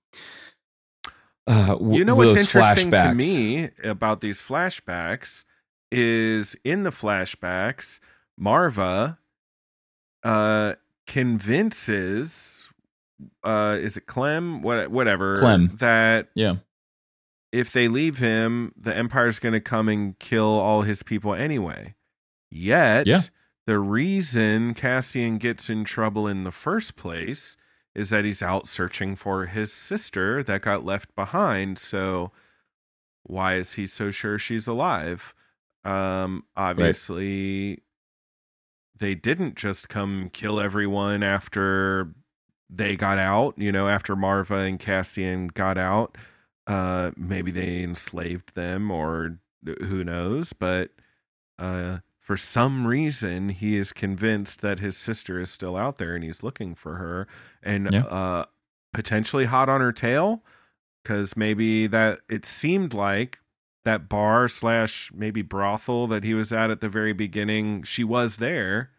Uh, w- You know what's interesting to me about these flashbacks is in the flashbacks, Maarva uh convinces uh is it Clem? What whatever Clem. that Yeah, if they leave him, the Empire's gonna come and kill all his people anyway. Yet Yeah. The reason Cassian gets in trouble in the first place is that he's out searching for his sister that got left behind. So why is he so sure she's alive? Um obviously they didn't just come kill everyone after they got out, you know, after Maarva and Cassian got out. Uh maybe they enslaved them or who knows, but uh for some reason he is convinced that his sister is still out there and he's looking for her and Yeah. uh potentially hot on her tail because maybe that it seemed like that bar slash maybe brothel that he was at at the very beginning she was there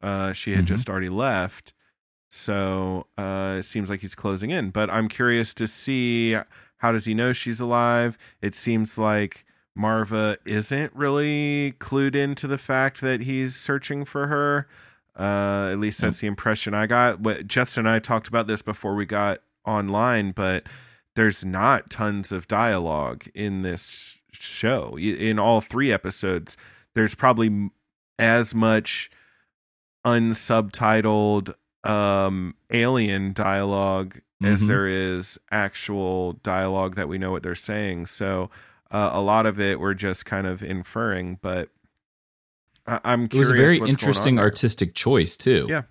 uh she had Mhm. just already left so uh it seems like he's closing in but i'm curious to see how does he know she's alive it seems like maarva isn't really clued into the fact that he's searching for her. Uh at least that's the impression i got. What justin and i talked about this before we got online but there's not tons of dialogue in this show. In all three episodes there's probably as much unsubtitled um alien dialogue as Mhm. there is actual dialogue that we know what they're saying. So uh, a lot of it we're just kind of inferring but I- i'm it was a very what's going on interesting artistic choice too. Yeah.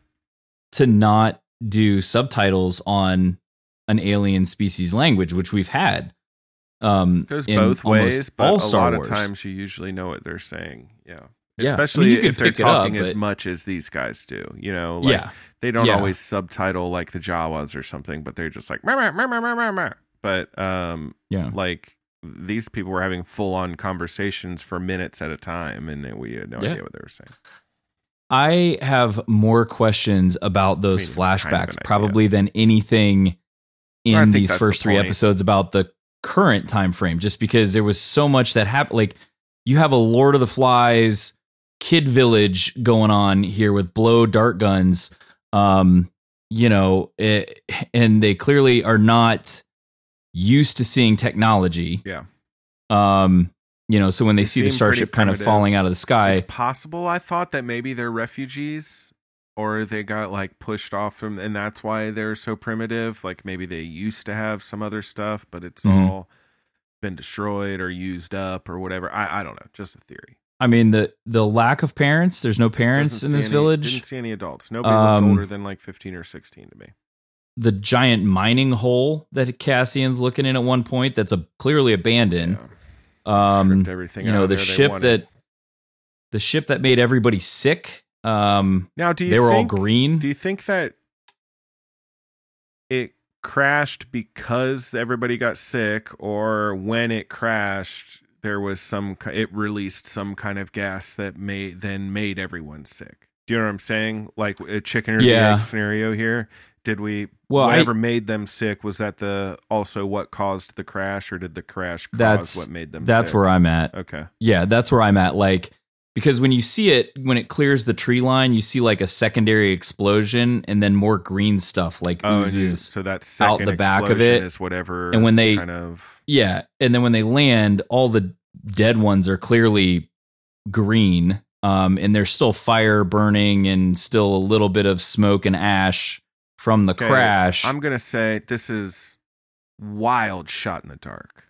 to not do subtitles on an alien species language, which we've had. Um, Goes in both ways, but a Star lot Wars. of times you usually know what they're saying. Yeah. Yeah. I mean, Especially if they're it up, talking as but- much as these guys do. You know, like, Yeah. they don't Yeah. always subtitle like the Jawas or something, but they're just like, but um, Yeah. like these people were having full on conversations for minutes at a time, and we had no Yeah. idea what they were saying. I have more questions about those I mean, kind of flashbacks probably than anything in these the first three point. episodes about the current time frame just because there was so much that happened like you have a Lord of the Flies kid village going on here with blow dart guns um you know it, and they clearly are not used to seeing technology Yeah. um you know so when they, They see the starship kind of falling out of the sky It's possible. I thought that maybe they're refugees or they got like pushed off from, and that's why they're so primitive. Like maybe they used to have some other stuff, but it's Mhm. all been destroyed or used up or whatever. I, I don't know. Just a theory. I mean the the lack of parents. There's no parents Doesn't in this any- village. Didn't see any adults. Nobody Um, looked older than like 15 or 16 to me. The giant mining hole that Cassian's looking in at one point that's a clearly abandoned. Um, everything you know the ship that the ship that made everybody sick. Um, Now, do you they were all green. Do you think that it crashed because everybody got sick, or when it crashed, there was some it released some kind of gas that made then made everyone sick? Do you know what I'm saying? Like a chicken or Yeah. the egg scenario here. Did we Well, I- whatever made them sick? Was that the also what caused the crash, or did the crash cause that's what made them? That's sick? where I'm at. Okay. Yeah, that's where I'm at. Like because when you see it when it clears the tree line, you see like a secondary explosion and then more green stuff like Oh, oozes so that out second the back of explosion it. is whatever and when they kind of Yeah, and then when they land, all the dead ones are clearly green, um, and there's still fire burning and still a little bit of smoke and ash from the Okay, crash. I'm gonna say this is wild shot in the dark.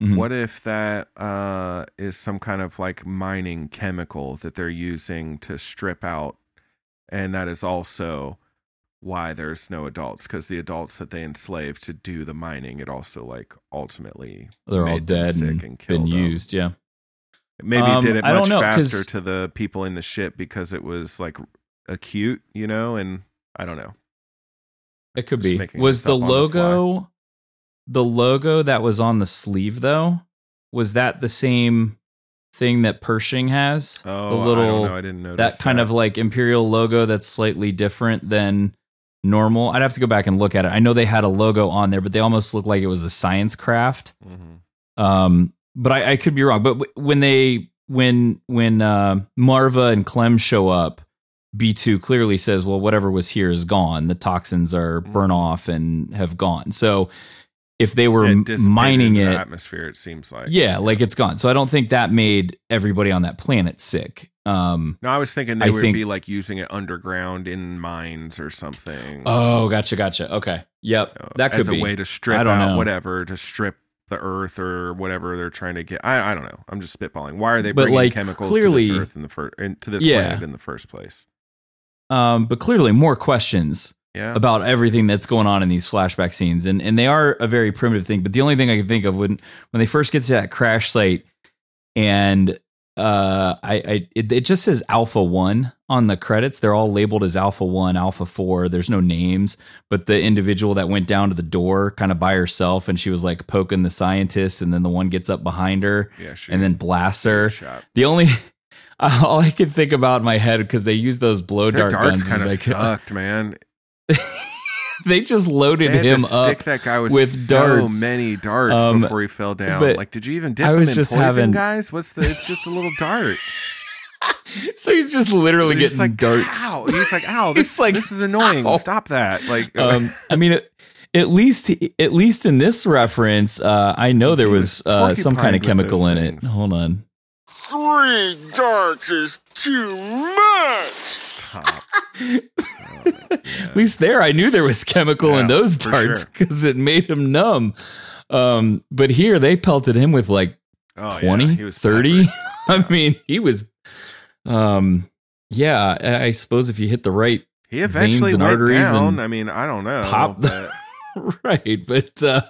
Mhm. What if that uh, is some kind of like mining chemical that they're using to strip out, and that is also why there's no adults because the adults that they enslaved to do the mining, it also like ultimately They're all dead sick and and been them. used. Yeah, Maybe Um, it did it much know, faster to the people in the ship because it was like acute, you know, and I don't know. It could be. Was the on the logo the logo that was on the sleeve though? Was that the same thing that Pershing has? Oh, the I don't little know. I didn't notice that kind of like imperial logo that's slightly different than normal. I'd have to go back and look at it. I know they had a logo on there, but they almost looked like it was a science craft. Mhm. Um, but I, I could be wrong. But w- when they when when uh, Maarva and Clem show up, B two clearly says, "Well, whatever was here is gone. The toxins are burnt off and have gone." So if they were Mm-hmm. Yeah, it mining in the it, atmosphere. It seems like yeah, like it's gone. So I don't think that made everybody on that planet sick. Um, No, I was thinking they I would think- be like using it underground in mines or something. Oh, gotcha, gotcha. Okay, yep, you know, that could as be a way to strip I don't out know. whatever to strip the earth or whatever they're trying to get. I, I don't know. I'm just spitballing. Why are they But, bringing like, chemicals clearly- to this earth in the first to this Yeah. planet in the first place? Um, but clearly more questions Yeah. about everything that's going on in these flashback scenes, and and they are a very primitive thing. But the only thing I can think of when when they first get to that crash site, and uh, I, I it, it just says Alpha One on the credits. They're all labeled as Alpha One, Alpha Four. There's no names, but the individual that went down to the door kind of by herself, and she was like poking the scientist, and then the one gets up behind her, Yeah, and then blasts her. The only *laughs* all I can think about in my head because they use those blow Their dart darts guns. kind of like, sucked, man. they just loaded They him up stick that guy with, with so darts. many darts Um, before he fell down. Like, did you even dip I him in poison, having- guys? What's the? It's just a little dart. *laughs* so he's just literally He's getting like, darts. Ow. He's like, ow, *laughs* this, He's like, this is annoying. ow. Stop that. Like, Um, I mean, at- at least at least in this reference, uh, I know there was uh, some kind of chemical in it. Hold on. Three darts is too much. stop. *laughs* At least there, I knew there was chemical in those for darts sure. because it made him numb. Um, but here they pelted him with like Oh, yeah, 20, he was 30. peppered. *laughs* I mean, he was, um, yeah, I I suppose if you hit the right He eventually veins and went arteries down. and I mean, I don't know. pop but *laughs* right, but uh,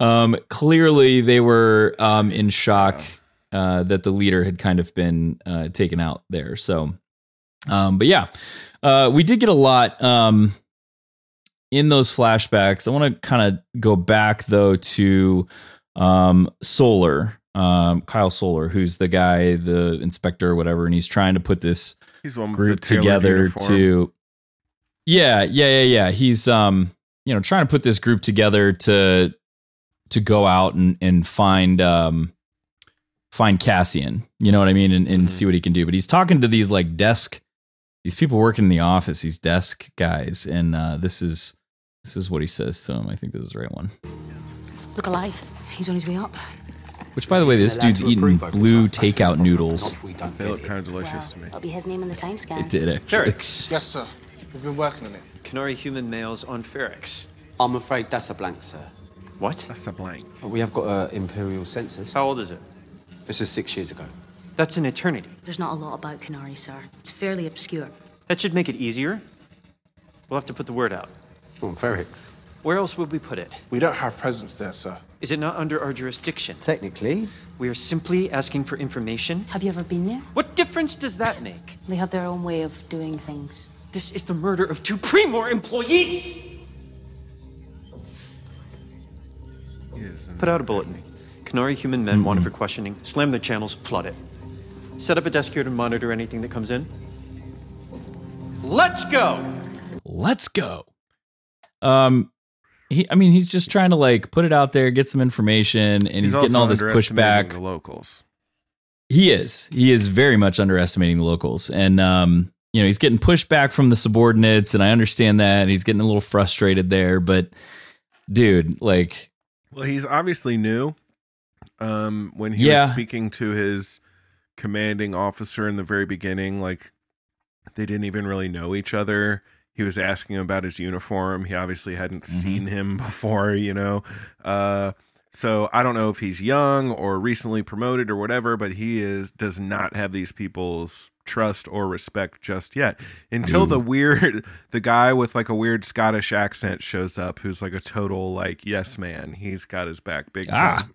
um, clearly they were um, in shock uh, that the leader had kind of been uh, taken out there. So, um, but yeah, uh, we did get a lot um, in those flashbacks. I want to kind of go back though to um, Soller, um, Kyle Soller, who's the guy, the inspector or whatever, and he's trying to put this group together uniform. to yeah yeah yeah yeah he's um you know trying to put this group together to to go out and and find um find cassian you know what i mean and, and see what he can do but he's talking to these like desk these people working in the office these desk guys and uh this is this is what he says to them i think this is the right one Look alive. He's on his way up. which by the way this dude's eating blue takeout noodles They look kind of delicious to me. That'll be his name in the time scan. it did actually Ferrix. *laughs* Yes, sir. We've been working on it. Kenari human males on Ferrix. I'm afraid that's a blank, sir. What? That's a blank. We have got uh, imperial census. How old is it? This is six years ago. That's an eternity. There's not a lot about Kenari, sir. It's fairly obscure. That should make it easier. We'll have to put the word out. On Ferrix. Where else would we put it? We don't have presence there, sir. Is it not under our jurisdiction? Technically, We are simply asking for information. Have you ever been there? What difference does that make? They have their own way of doing things. This is the murder of two Pre-Mor employees! Put out a bulletin. Kenari human men wanted for questioning. Slam their channels, flood it. Set up a desk here to monitor anything that comes in. Let's go! let's go. Um, he, I mean, he's just trying to like put it out there, get some information, and he's, getting all this underestimating pushback. The locals. He is. He is very much underestimating the locals, and um, you know, he's getting pushback from the subordinates, and I understand that. and He's getting a little frustrated there, but dude, like, Well, he's obviously new. Um, when he Yeah. was speaking to his commanding officer in the very beginning, like they didn't even really know each other. He was asking him about his uniform. He obviously hadn't Mm-hmm. seen him *laughs* before, you know. Uh, so I don't know if he's young or recently promoted or whatever, but he is does not have these people's trust or respect just yet until the weird *laughs* the guy with like a weird Scottish accent shows up who's like a total like yes man he's got his back big Ah. time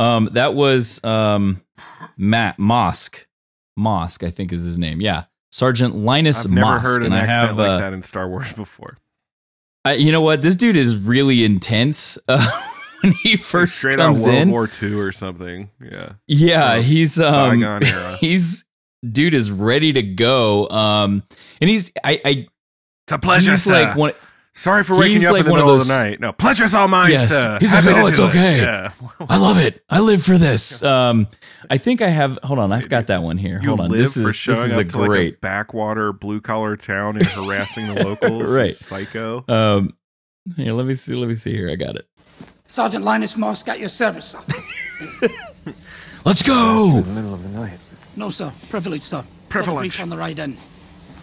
um, that was um, Matt Mosk. Mosk, I think is his name. Yeah, Sergeant Linus I've never Mosk, heard an and I accent have like uh, that in Star Wars before. I, you know what? This dude is really intense. Uh, *laughs* when he first Straight out World in, War II or something. Yeah. yeah, Or he's um, *laughs* era. he's dude is ready to go. Um, and he's I, I It's a pleasure, he's sir. like one. Sorry for waking he's you up like in the one of middle of, the night. No, pleasure's all mine, Yes. sir. He's like, Happy to oh, it's do it." okay. Yeah. I love it. I live for this. *laughs* Um, I think I have. Hold on, I've got that one here. You Hold on. live This for is this is up a to like a great. backwater blue collar town and harassing the *laughs* locals. Right. Psycho. Um, here, let me see. Let me see here. I got it. Sergeant Linus Mosk got your service, sir. *laughs* Let's go. In the middle of the night. No, sir. Privilege, sir. Got a Privilege. on the ride in.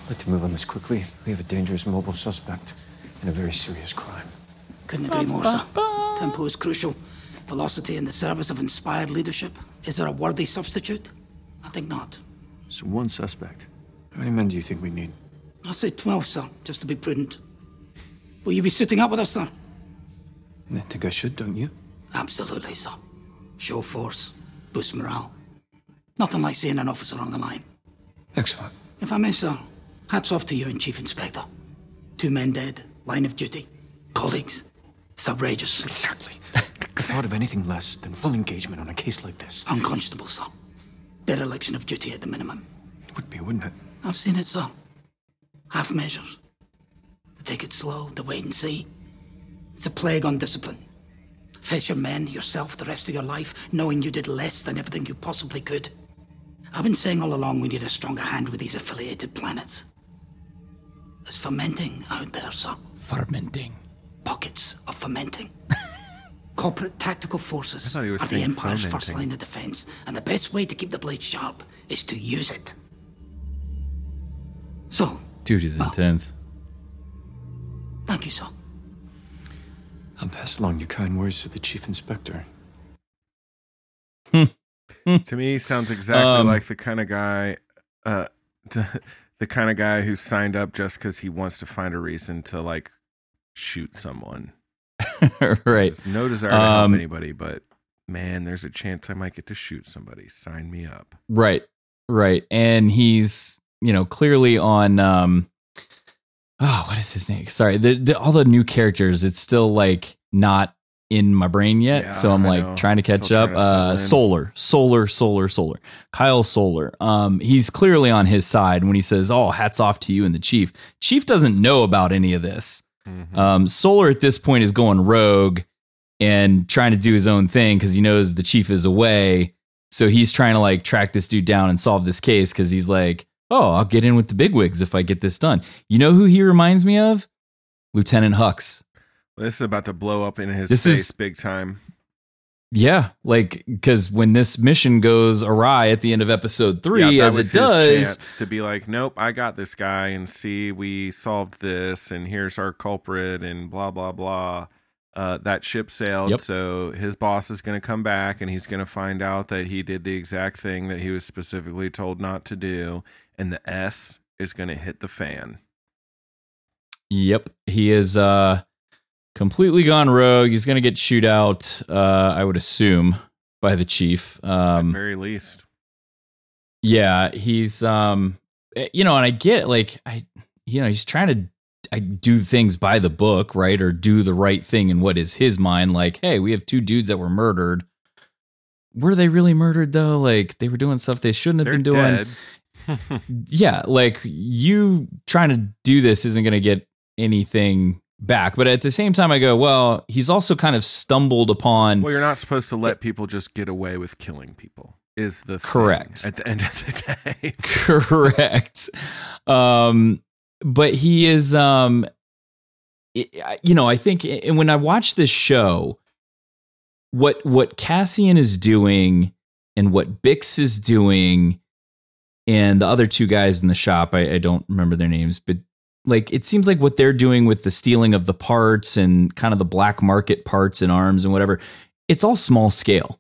Let's move on this quickly. We have a dangerous mobile suspect in a very serious crime. Couldn't agree more, sir. Tempo is crucial. Velocity in the service of inspired leadership. Is there a worthy substitute? I think not. So one suspect. How many men do you think we need? I'll say 12, sir, just to be prudent. Will you be suiting up with us, sir? I think I should, don't you? Absolutely, sir. Show force, boost morale. Nothing like seeing an officer on the line. Excellent. If I may, sir, hats off to you and Chief Inspector. Two men dead, line of duty. Colleagues. It's outrageous. Exactly. The *laughs* thought of anything less than full engagement on a case like this Unconscionable, sir. Dereliction of duty at the minimum. It would be, wouldn't it? I've seen it, sir. Half measures. The take it slow, the wait and see. It's a plague on discipline. Face your men, yourself, the rest of your life, knowing you did less than everything you possibly could. I've been saying all along we need a stronger hand with these affiliated planets. There's fermenting out there, sir. Fermenting. Pockets of fermenting. *laughs* Corporate tactical forces I thought he was are the saying Empire's first line of defense, and the best way to keep the blade sharp is to use it. So, Dude is intense. thank you, sir. I'll pass along your kind words to the chief inspector. to me, sounds exactly Um, like the kind of guy, uh, *laughs* the kind of guy who signed up just because he wants to find a reason to like shoot someone. *laughs* right. There's no desire to help Um, anybody, but man, there's a chance I might get to shoot somebody. Sign me up. Right. Right. And he's, you know, clearly on um oh, what is his name? Sorry. The, the all the new characters, it's still like not in my brain yet. Yeah, so I'm I like know. trying to catch Still up. to Uh. Soller, Soller, Soller, Soller. Kyle Soller. Um he's clearly on his side when he says, "Oh, hats off to you and the chief." Chief doesn't know about any of this. Mm-hmm. Um Soller at this point is going rogue and trying to do his own thing cuz he knows the chief is away. So he's trying to like track this dude down and solve this case because he's like, oh, I'll get in with the bigwigs if I get this done. You know who he reminds me of? Lieutenant Hux. This is about to blow up in his This face is- big time. Yeah, like because when this mission goes awry at the end of episode three, Yeah, as it does, to be like, nope, I got this guy, and see, we solved this, and here's our culprit, and blah blah blah. Uh, that ship sailed, Yep. so his boss is going to come back, and he's going to find out that he did the exact thing that he was specifically told not to do, and the S is going to hit the fan. Yep, he is uh completely gone rogue. He's gonna get shoot out, uh, I would assume, by the chief. At Um very least. yeah, he's um eh, you know, and I get like I you know, he's trying to I do things by the book, right? Or do the right thing in what is his mind, like, hey, we have two dudes that were murdered. Were they really murdered though? Like they were doing stuff they shouldn't have They're been doing. dead. *laughs* yeah, like you trying to do this isn't going to get anything back. But at the same time, I go, well, he's also kind of stumbled upon. Well, you're not supposed to let people just get away with killing people. Is the thing Correct. at the end of the day? *laughs* Correct. Um, but he is, um, you know, I think and when I watch this show, what what Cassian is doing and what Bix is doing, and the other two guys in the shop, I, I don't remember their names, but like it seems like what they're doing with the stealing of the parts and kind of the black market parts and arms and whatever, it's all small scale,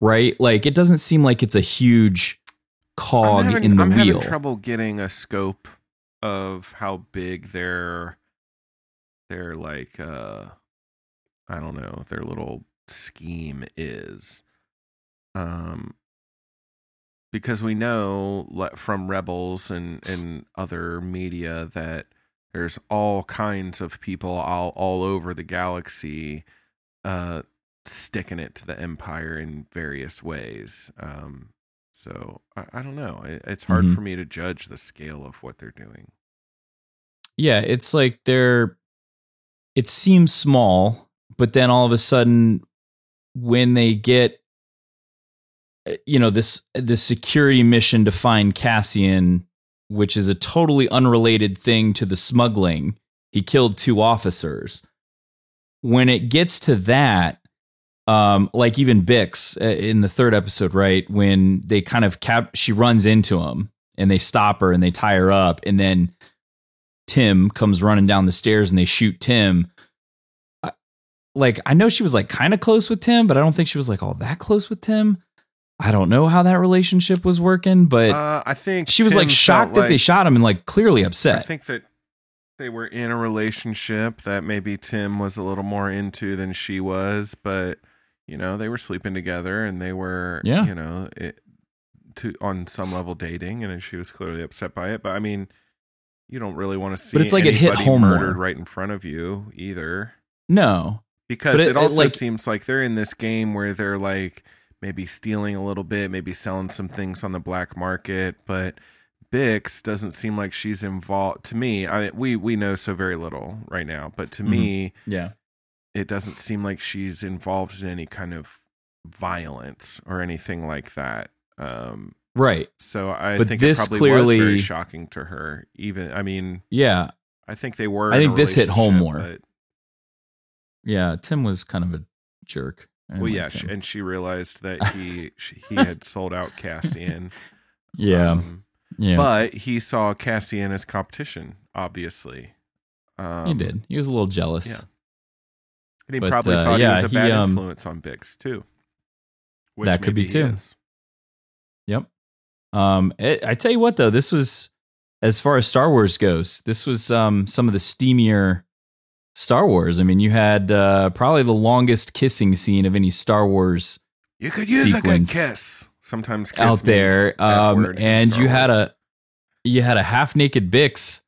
right? Like it doesn't seem like it's a huge cog having, in the wheel. I'm having trouble getting a scope of how big their their like uh I don't know their little scheme is. Um, because we know from Rebels and and other media that there's all kinds of people all all over the galaxy, uh, sticking it to the Empire in various ways. Um, so I, I don't know. It, it's hard Mhm. for me to judge the scale of what they're doing. Yeah, it's like they're it seems small, but then all of a sudden when they get you know this this security mission to find Cassian, which is a totally unrelated thing to the smuggling. He killed two officers. When it gets to that, um, like even Bix uh, in the third episode, right? When they kind of cap, she runs into him and they stop her and they tie her up, and then Tim comes running down the stairs and they shoot Tim. Like I know she was like kind of close with Tim, but I don't think she was like all that close with Tim. I don't know how that relationship was working, but Uh, I think she was like shocked that they shot him and like clearly upset. I think that they were in a relationship that maybe Tim was a little more into than she was, but you know they were sleeping together and they were, Yeah. you know, it, to on some level dating, and she was clearly upset by it. But I mean, you don't really want to see, But it's like it hit home more. murdered right in front of you either. no, because it, it- it, also like- seems like they're in this game where they're like maybe stealing a little bit, maybe selling some things on the black market, but Bix doesn't seem like she's involved. To me, I mean, we we know so very little right now, but to Mhm. me, yeah, it doesn't seem like she's involved in any kind of violence or anything like that. Um, right. so I But think this it probably clearly- was very shocking to her. Even I mean, Yeah, I think they were. I think this hit home more. but- yeah. Tim was kind of a jerk. Well, yeah, she, and she realized that *laughs* he she, he had sold out Cassian. *laughs* Yeah. Um, Yeah. But he saw Cassian as competition, obviously. Um, he did. He was a little jealous. Yeah. And he But, probably uh, thought yeah, he was a he, bad um, influence on Bix too. Which that could be too. is. Yep. Um, it, I tell you what, though, this was as far as Star Wars goes. This was um some of the steamier Star Wars. I mean, you had uh, probably the longest kissing scene of any Star Wars You could use a good kiss. Sometimes kiss out there, um, and you had a you had a half naked Bix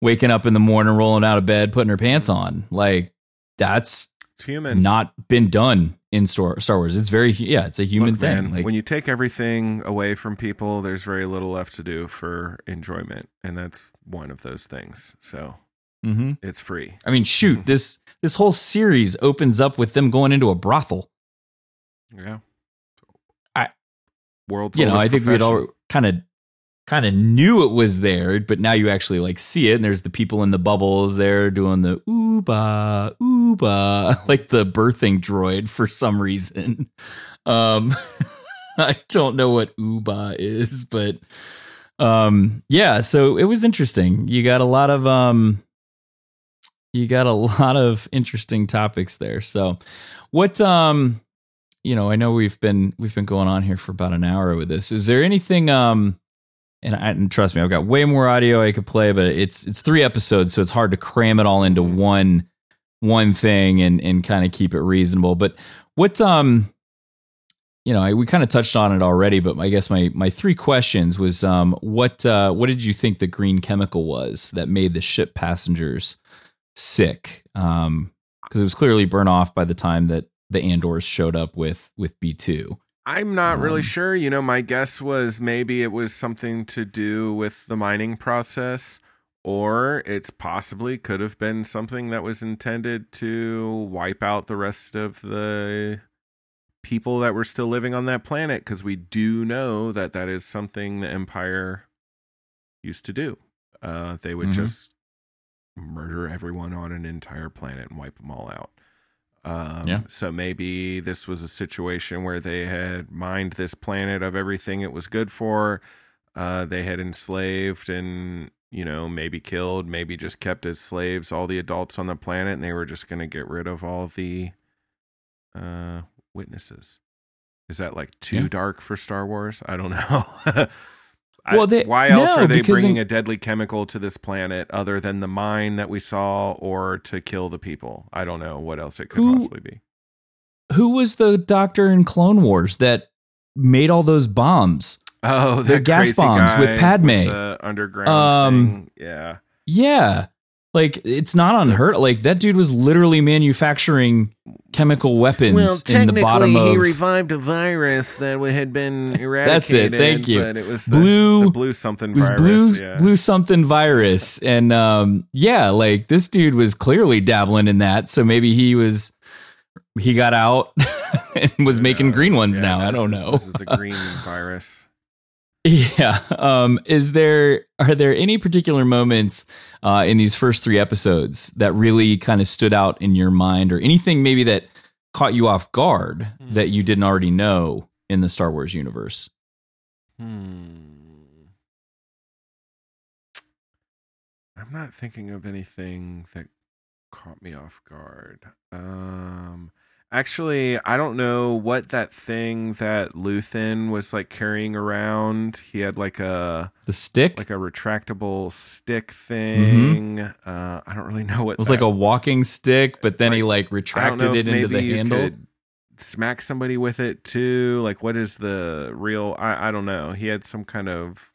waking up in the morning, rolling out of bed, putting her pants on. Like that's It's human. not been done in Star Star Wars. It's very yeah, it's a human Look, thing. man, like when you take everything away from people, there's very little left to do for enjoyment, and that's one of those things. So Mhm. it's free. I mean, shoot this this whole series opens up with them going into a brothel. Yeah. I world's you know, I think we'd all kind of kind of knew it was there, but now you actually like see it, and there's the people in the bubbles there doing the ooba ooba *laughs* like the birthing droid for some reason. Um, *laughs* I don't know what ooba is, but um, yeah. So it was interesting. You got a lot of um, you got a lot of interesting topics there. So what um you know, I know we've been we've been going on here for about an hour with this. Is there anything um and, I, and trust me, I've got way more audio I could play, but it's it's three episodes, so it's hard to cram it all into one one thing and and kind of keep it reasonable. But what um you know, I, we kind of touched on it already, but I guess my my three questions was um what uh what did you think the green chemical was that made the ship passengers sick? Um because it was clearly burnt off by the time that the Andors showed up with with B two. I'm not really Um, sure. You know, my guess was maybe it was something to do with the mining process, or it's possibly could have been something that was intended to wipe out the rest of the people that were still living on that planet, because we do know that that is something the Empire used to do. Uh, they would Mhm. just murder everyone on an entire planet and wipe them all out. Um, Yeah. So maybe this was a situation where they had mined this planet of everything it was good for. Uh, they had enslaved and, you know, maybe killed, maybe just kept as slaves all the adults on the planet, and they were just going to get rid of all the uh, witnesses. Is that like too Yeah. dark for Star Wars? I don't *laughs* know. I- Well, they- why else no, are they bringing in- a deadly chemical to this planet other than the mine that we saw or to kill the people? I don't know what else it could Who- possibly be. Who was the doctor in Clone Wars that made all those bombs? Oh, They're gas bombs with Padme. the underground Um. Yeah. Yeah. Like it's not unheard. Like that dude was literally manufacturing chemical weapons in the bottom of. He revived a virus that had been eradicated. *laughs* That's it. Thank you. But it was the blue the blue something it was virus. blue yeah. blue something virus, and um, yeah, like this dude was clearly dabbling in that. So maybe he was he got out *laughs* and was making green ones now. I don't know. This is the green virus. Yeah. Um, is there are there any particular moments uh, in these first three episodes that really kind of stood out in your mind, or anything maybe that caught you off guard that you didn't already know in the Star Wars universe? Hmm. I'm not thinking of anything that caught me off guard. Um actually, I don't know what that thing that Luthen was like carrying around. He had like a The stick. like a retractable stick thing. Uh I don't really know what It was that like a walking stick, but then he like retracted it into the handle. smack somebody with it too. Like, what is the real? I I don't know. He had some kind of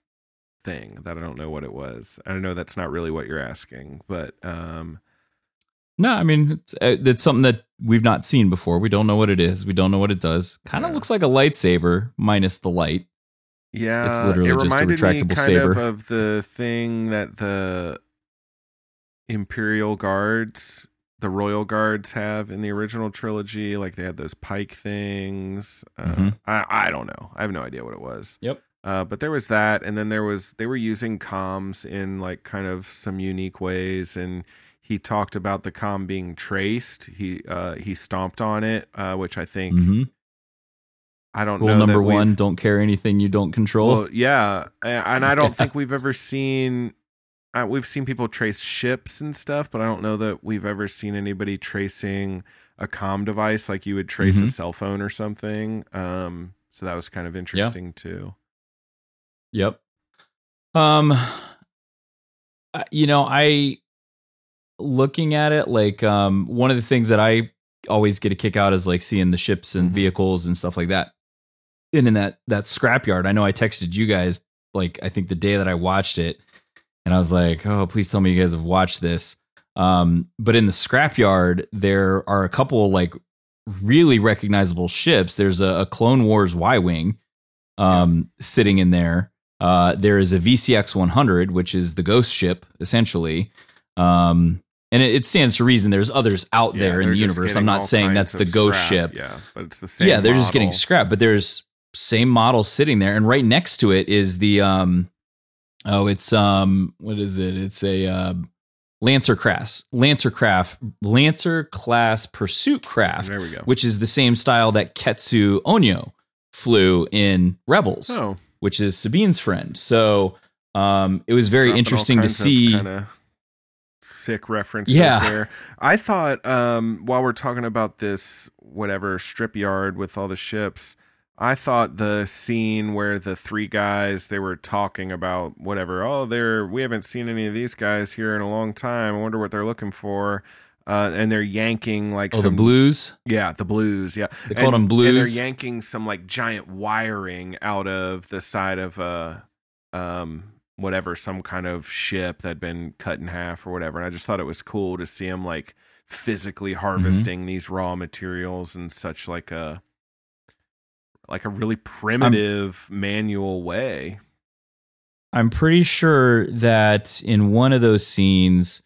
thing that I don't know what it was. I don't know. That's not really what you're asking, but um, No, I mean it's, uh, it's something that we've not seen before. We don't know what it is. We don't know what it does. Kind of looks like a lightsaber minus the light. yeah, It's literally it just a reminded me retractable kind saber. of of the thing that the Imperial Guards. The Royal Guards have in the original trilogy, like they had those pike things. Uh, Mhm. I I don't know. I have no idea what it was. Yep. Uh, but there was that, and then there was they were using comms in like kind of some unique ways, and he talked about the com being traced. He uh, he stomped on it, uh, which I think hmm I don't Rule know. number one: don't carry anything you don't control. Well, yeah, a- and I don't *laughs* think we've ever seen. Uh, we've seen people trace ships and stuff, but I don't know that we've ever seen anybody tracing a com device like you would trace a Mhm. cell phone or something. Um, so that was kind of interesting too. Yep. Um, you know, I looking at it, like um, one of the things that I always get a kick out is like seeing the ships and vehicles and stuff like that. And in that that scrapyard, I know I texted you guys like I think the day that I watched it, and I was like, "Oh, please tell me you guys have watched this." Um, but in the scrapyard, there are a couple like really recognizable ships. There's a, a Clone Wars Y wing um, sitting in there. Uh, there is a VCX 100, which is the ghost ship, essentially. Um, and it, it stands to reason there's others out Yeah, there in the universe. I'm not saying that's the ghost scrap, ship. yeah, but it's the same Yeah, they're just getting scrapped, but there's same model sitting there, and right next to it is the um, oh, it's um, what is it? It's a uh, Lancer class, Lancer craft, Lancer class pursuit craft. There we go. Which is the same style that Ketsu Onyo flew in Rebels. Oh. which is Sabine's friend. So um, it was very Dropping interesting to see. kinda sick references Yeah. there. I thought um, while we're talking about this whatever strip yard with all the ships, I thought the scene where the three guys they were talking about whatever. Oh, they're we haven't seen any of these guys here in a long time. I wonder what they're looking for. Uh, and they're yanking like Oh, the blues? Yeah, the blues. Yeah, They called And- them blues. And they're yanking some like giant wiring out of the side of a um whatever some kind of ship that had been cut in half or whatever. And I just thought it was cool to see him like physically Mm-hmm. harvesting these raw materials in such like a like a really primitive manual way. I'm pretty sure that in one of those scenes,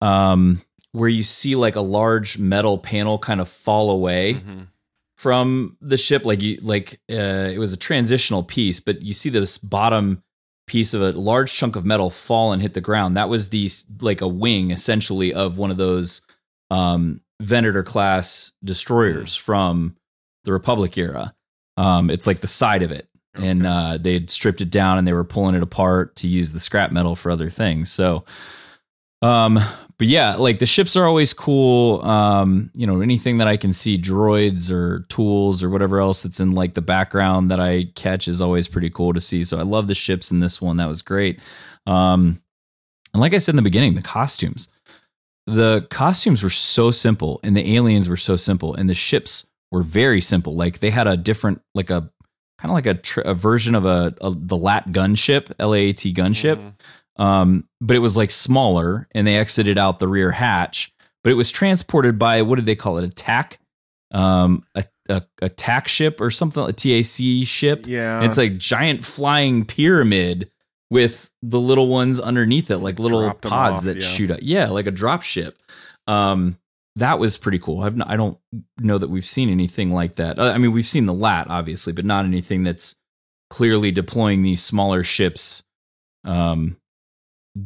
um, where you see like a large metal panel kind of fall away Mhm. from the ship, like you like uh, it was a transitional piece, but you see this bottom piece of a large chunk of metal fall and hit the ground. That was the like a wing essentially of one of those um, Venator class destroyers from the Republic era. Um, it's like the side of it, and uh, they had stripped it down and they were pulling it apart to use the scrap metal for other things. So, um, but yeah, like the ships are always cool. Um, you know, anything that I can see droids or tools or whatever else that's in like the background that I catch is always pretty cool to see. So I love the ships in this one. That was great. Um, and like I said in the beginning, the costumes, the costumes were so simple and the aliens were so simple and the ships were very simple. Like they had a different, like a kind of like a, tr- a version of a, a the LAT gunship, LAAT gunship. Um, but it was like smaller and they exited out the rear hatch, but it was transported by what did they call it? A TAC, um, a, a, a TAC ship or something, a TAC ship. Yeah. It's like giant flying pyramid with the little ones underneath it, like little Dropped pods off, that yeah. shoot up. Yeah, like a drop ship. Um, that was pretty cool. I've not, I don't know that we've seen anything like that. Uh, I mean, we've seen the LAT obviously, but not anything that's clearly deploying these smaller ships, um,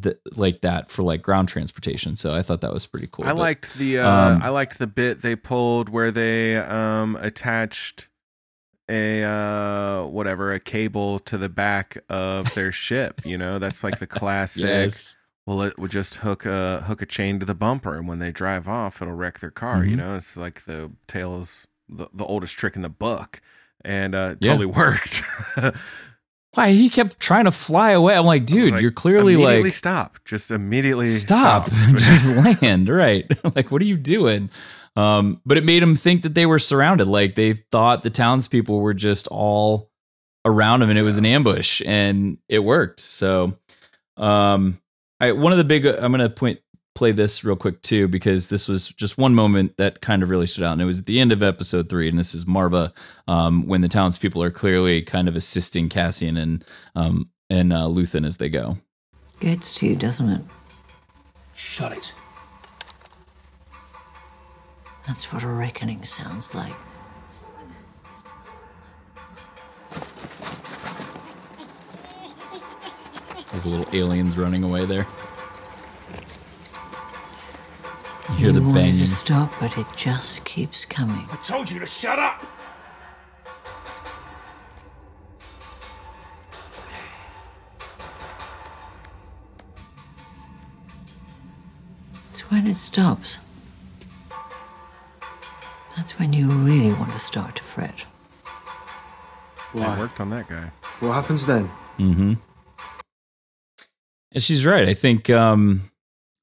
th- like that for like ground transportation. So I thought that was pretty cool. I But, liked the uh, um, I liked the bit they pulled where they um, attached a uh, whatever a cable to the back of their ship. You know, that's like the *laughs* classic. Yes. Well, it would just hook a hook a chain to the bumper, and when they drive off, it'll wreck their car. You Mhm. know, it's like the tales the, the oldest trick in the book, and uh, it Yeah. totally *laughs* worked. *laughs* why he kept trying to fly away. I'm like, dude, Like, you're clearly immediately like stop. Just immediately stop, *laughs* just land, *laughs* right? *laughs* like, what are you doing? Um, but it made him think that they were surrounded. Like they thought the townspeople were just all around him, and it was an ambush, and it worked. So, um, I one of the big. I'm gonna point play this real quick too because this was just one moment that kind of really stood out, and it was at the end of episode three, and this is Maarva um, when the townspeople are clearly kind of assisting Cassian and um, and uh, Luthen as they go. Gets to you, doesn't it? Shut it. That's what a reckoning sounds like. There's little aliens running away there. Hear the you wanted banging. to stop, but it just keeps coming. I told you to shut up! It's when it stops. That's when you really want to start to fret. I worked on that guy. What happens then? Mm-hmm. And she's right. I think um,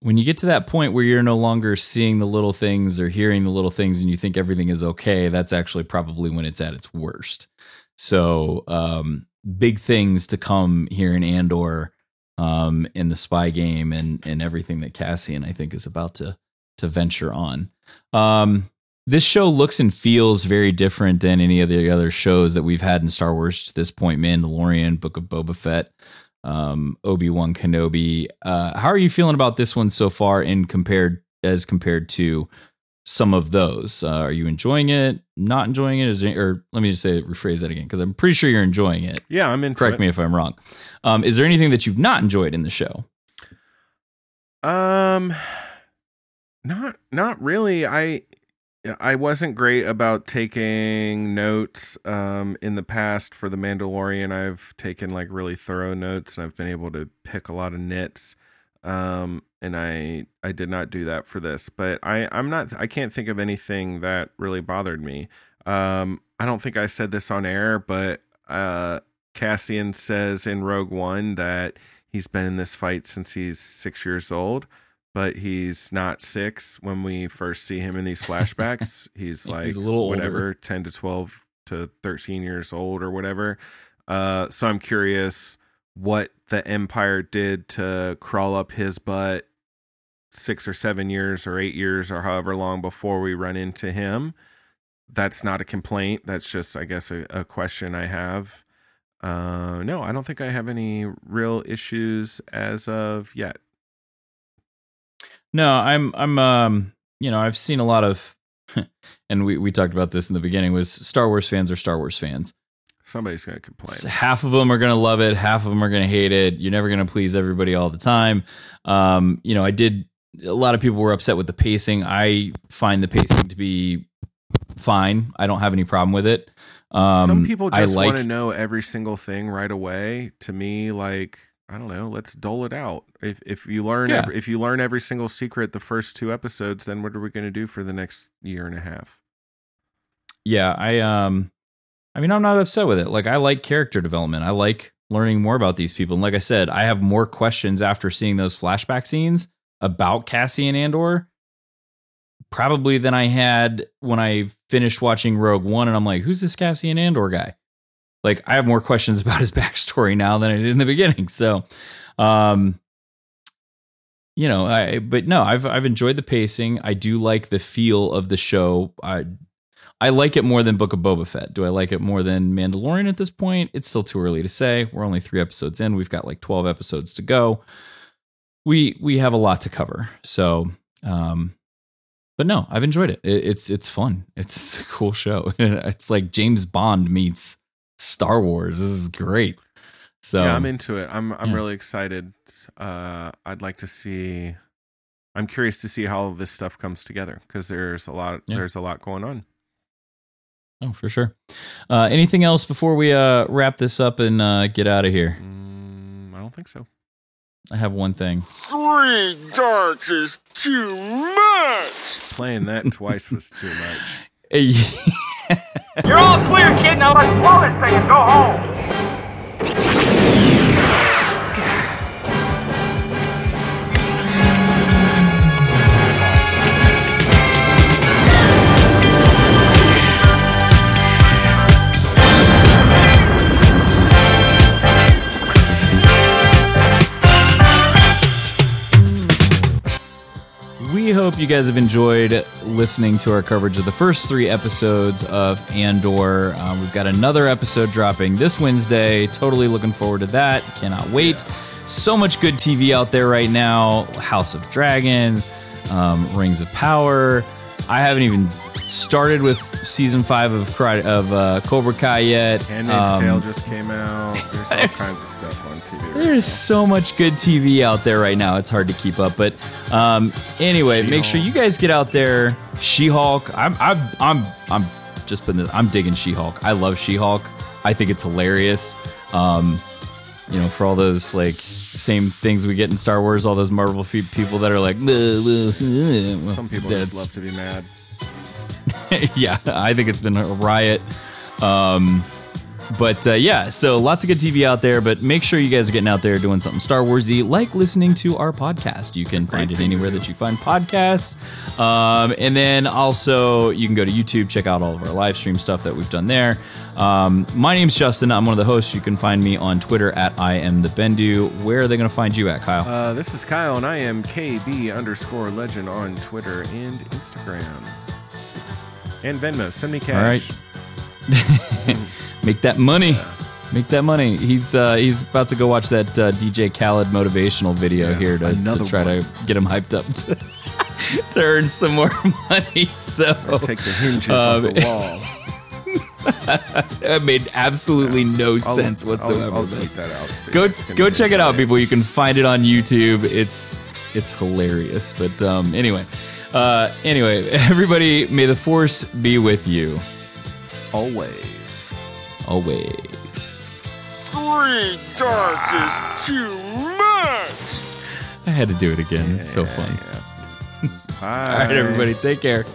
when you get to that point where you're no longer seeing the little things or hearing the little things and you think everything is okay, that's actually probably when it's at its worst. So, um, big things to come here in Andor, um, in the spy game and and everything that Cassian I think is about to to venture on. Um, this show looks and feels very different than any of the other shows that we've had in Star Wars to this point. Mandalorian, Book of Boba Fett, um, Obi Wan Kenobi. Uh, how are you feeling about this one so far, in compared as compared to some of those? Uh, are you enjoying it? Not enjoying it? Is there, or let me just say rephrase that again because I'm pretty sure you're enjoying it. Yeah, I'm into Correct it. me if I'm wrong. Um, is there anything that you've not enjoyed in the show? Um, not not really. I I wasn't great about taking notes um in the past for the Mandalorian. I've taken like really thorough notes and I've been able to pick a lot of nits. Um and I I did not do that for this, but I I'm not I can't think of anything that really bothered me. Um I don't think I said this on air, but uh Cassian says in Rogue One that he's been in this fight since he's 6 years old but he's not six when we first see him in these flashbacks. *laughs* he's like He's a little whatever, older. 10 to 12 to 13 years old or whatever. Uh, so I'm curious what the Empire did to crawl up his butt six or seven years or eight years or however long before we run into him. That's not a complaint. That's just, I guess, a, a question I have. Uh, no, I don't think I have any real issues as of yet. No, I'm I'm um you know, I've seen a lot of *laughs* and we we talked about this in the beginning was Star Wars fans are Star Wars fans. Somebody's going to complain. Half of them are going to love it, half of them are going to hate it. You're never going to please everybody all the time. Um, you know, I did a lot of people were upset with the pacing. I find the pacing to be fine. I don't have any problem with it. Um Some people just like want to know every single thing right away. To me, like I don't know, let's dole it out. If if you learn Yeah. every, if you learn every single secret the first two episodes, then what are we going to do for the next year and a half? yeah i um i mean i'm not upset with it like i like character development i like learning more about these people and like i said i have more questions after seeing those flashback scenes about Cassian Andor probably than i had when i finished watching rogue one and i'm like who's this Cassian Andor guy like i have more questions *laughs* about his backstory now than i did in the beginning so um you know i but no i've i've enjoyed the pacing i do like the feel of the show i I like it more than Book of Boba Fett. Do I like it more than Mandalorian at this point? It's still too early to say. We're only three episodes in. We've got like twelve episodes to go. We we have a lot to cover. So, um, but no, I've enjoyed it. it it's it's fun. It's, it's *laughs* a cool show. *laughs* it's like James Bond meets Star Wars. This is great. So yeah, I'm into it. I'm I'm yeah. really excited. Uh, I'd like to see. I'm curious to see how this stuff comes together because there's a lot. Yeah. There's a lot going on. Oh, for sure. Uh, anything else before we uh, wrap this up and uh, get out of here? Mm, I don't think so. I have one thing. Three darts is too much. Playing that twice was too much. *laughs* You're all clear, kid. Now let's blow this thing and go home. Hope you guys have enjoyed listening to our coverage of the first three episodes of Andor. Um, we've got another episode dropping this Wednesday. Totally looking forward to that. Cannot wait. So much good TV out there right now House of Dragon, um, Rings of Power. I haven't even started with season five of, Cry- of uh, Cobra Kai yet. Handmaid's Um, Tale just came out. *laughs* There's all there's- kinds of stuff on TV. right there's so much good TV out there right now. It's hard to keep up. But um, anyway, make sure you guys get out there. She-Hulk. I'm I'm I'm I'm just putting this. I'm digging She-Hulk. I love She-Hulk. I think it's hilarious. Um, you know, for all those like same things we get in Star Wars, all those Marvel people that are like, *laughs* Some people just love to be mad. *laughs* yeah, I think it's been a riot. Um, but uh, yeah, so lots of good TV out there. But make sure you guys are getting out there doing something Star Warsy, like listening to our podcast. You can find it anywhere that you find podcasts. Um, and then also you can go to YouTube, check out all of our live stream stuff that we've done there. Um, my name's Justin. I'm one of the hosts. You can find me on Twitter at I am the Bendu. Where are they going to find you at, Kyle? Uh, this is Kyle, and I am KB underscore legend on Twitter and Instagram. And Venmo. Send me cash. All right. *laughs* Make that money. Make that money. He's uh, he's about to go watch that uh, DJ Khaled motivational video Yeah, here to, another to try to get him hyped up to, *laughs* to earn some more *laughs* money. So take the hinges off um, the wall. that made absolutely no I'll- sense I'll- whatsoever. I'll but tweet that out go go check it out, people. You can find it on YouTube. It's it's hilarious. But um, anyway, uh, anyway, everybody, may the force be with you always. Always. Three darts is too much. I had to do it again. it's so fun. *laughs* All right, everybody, take care.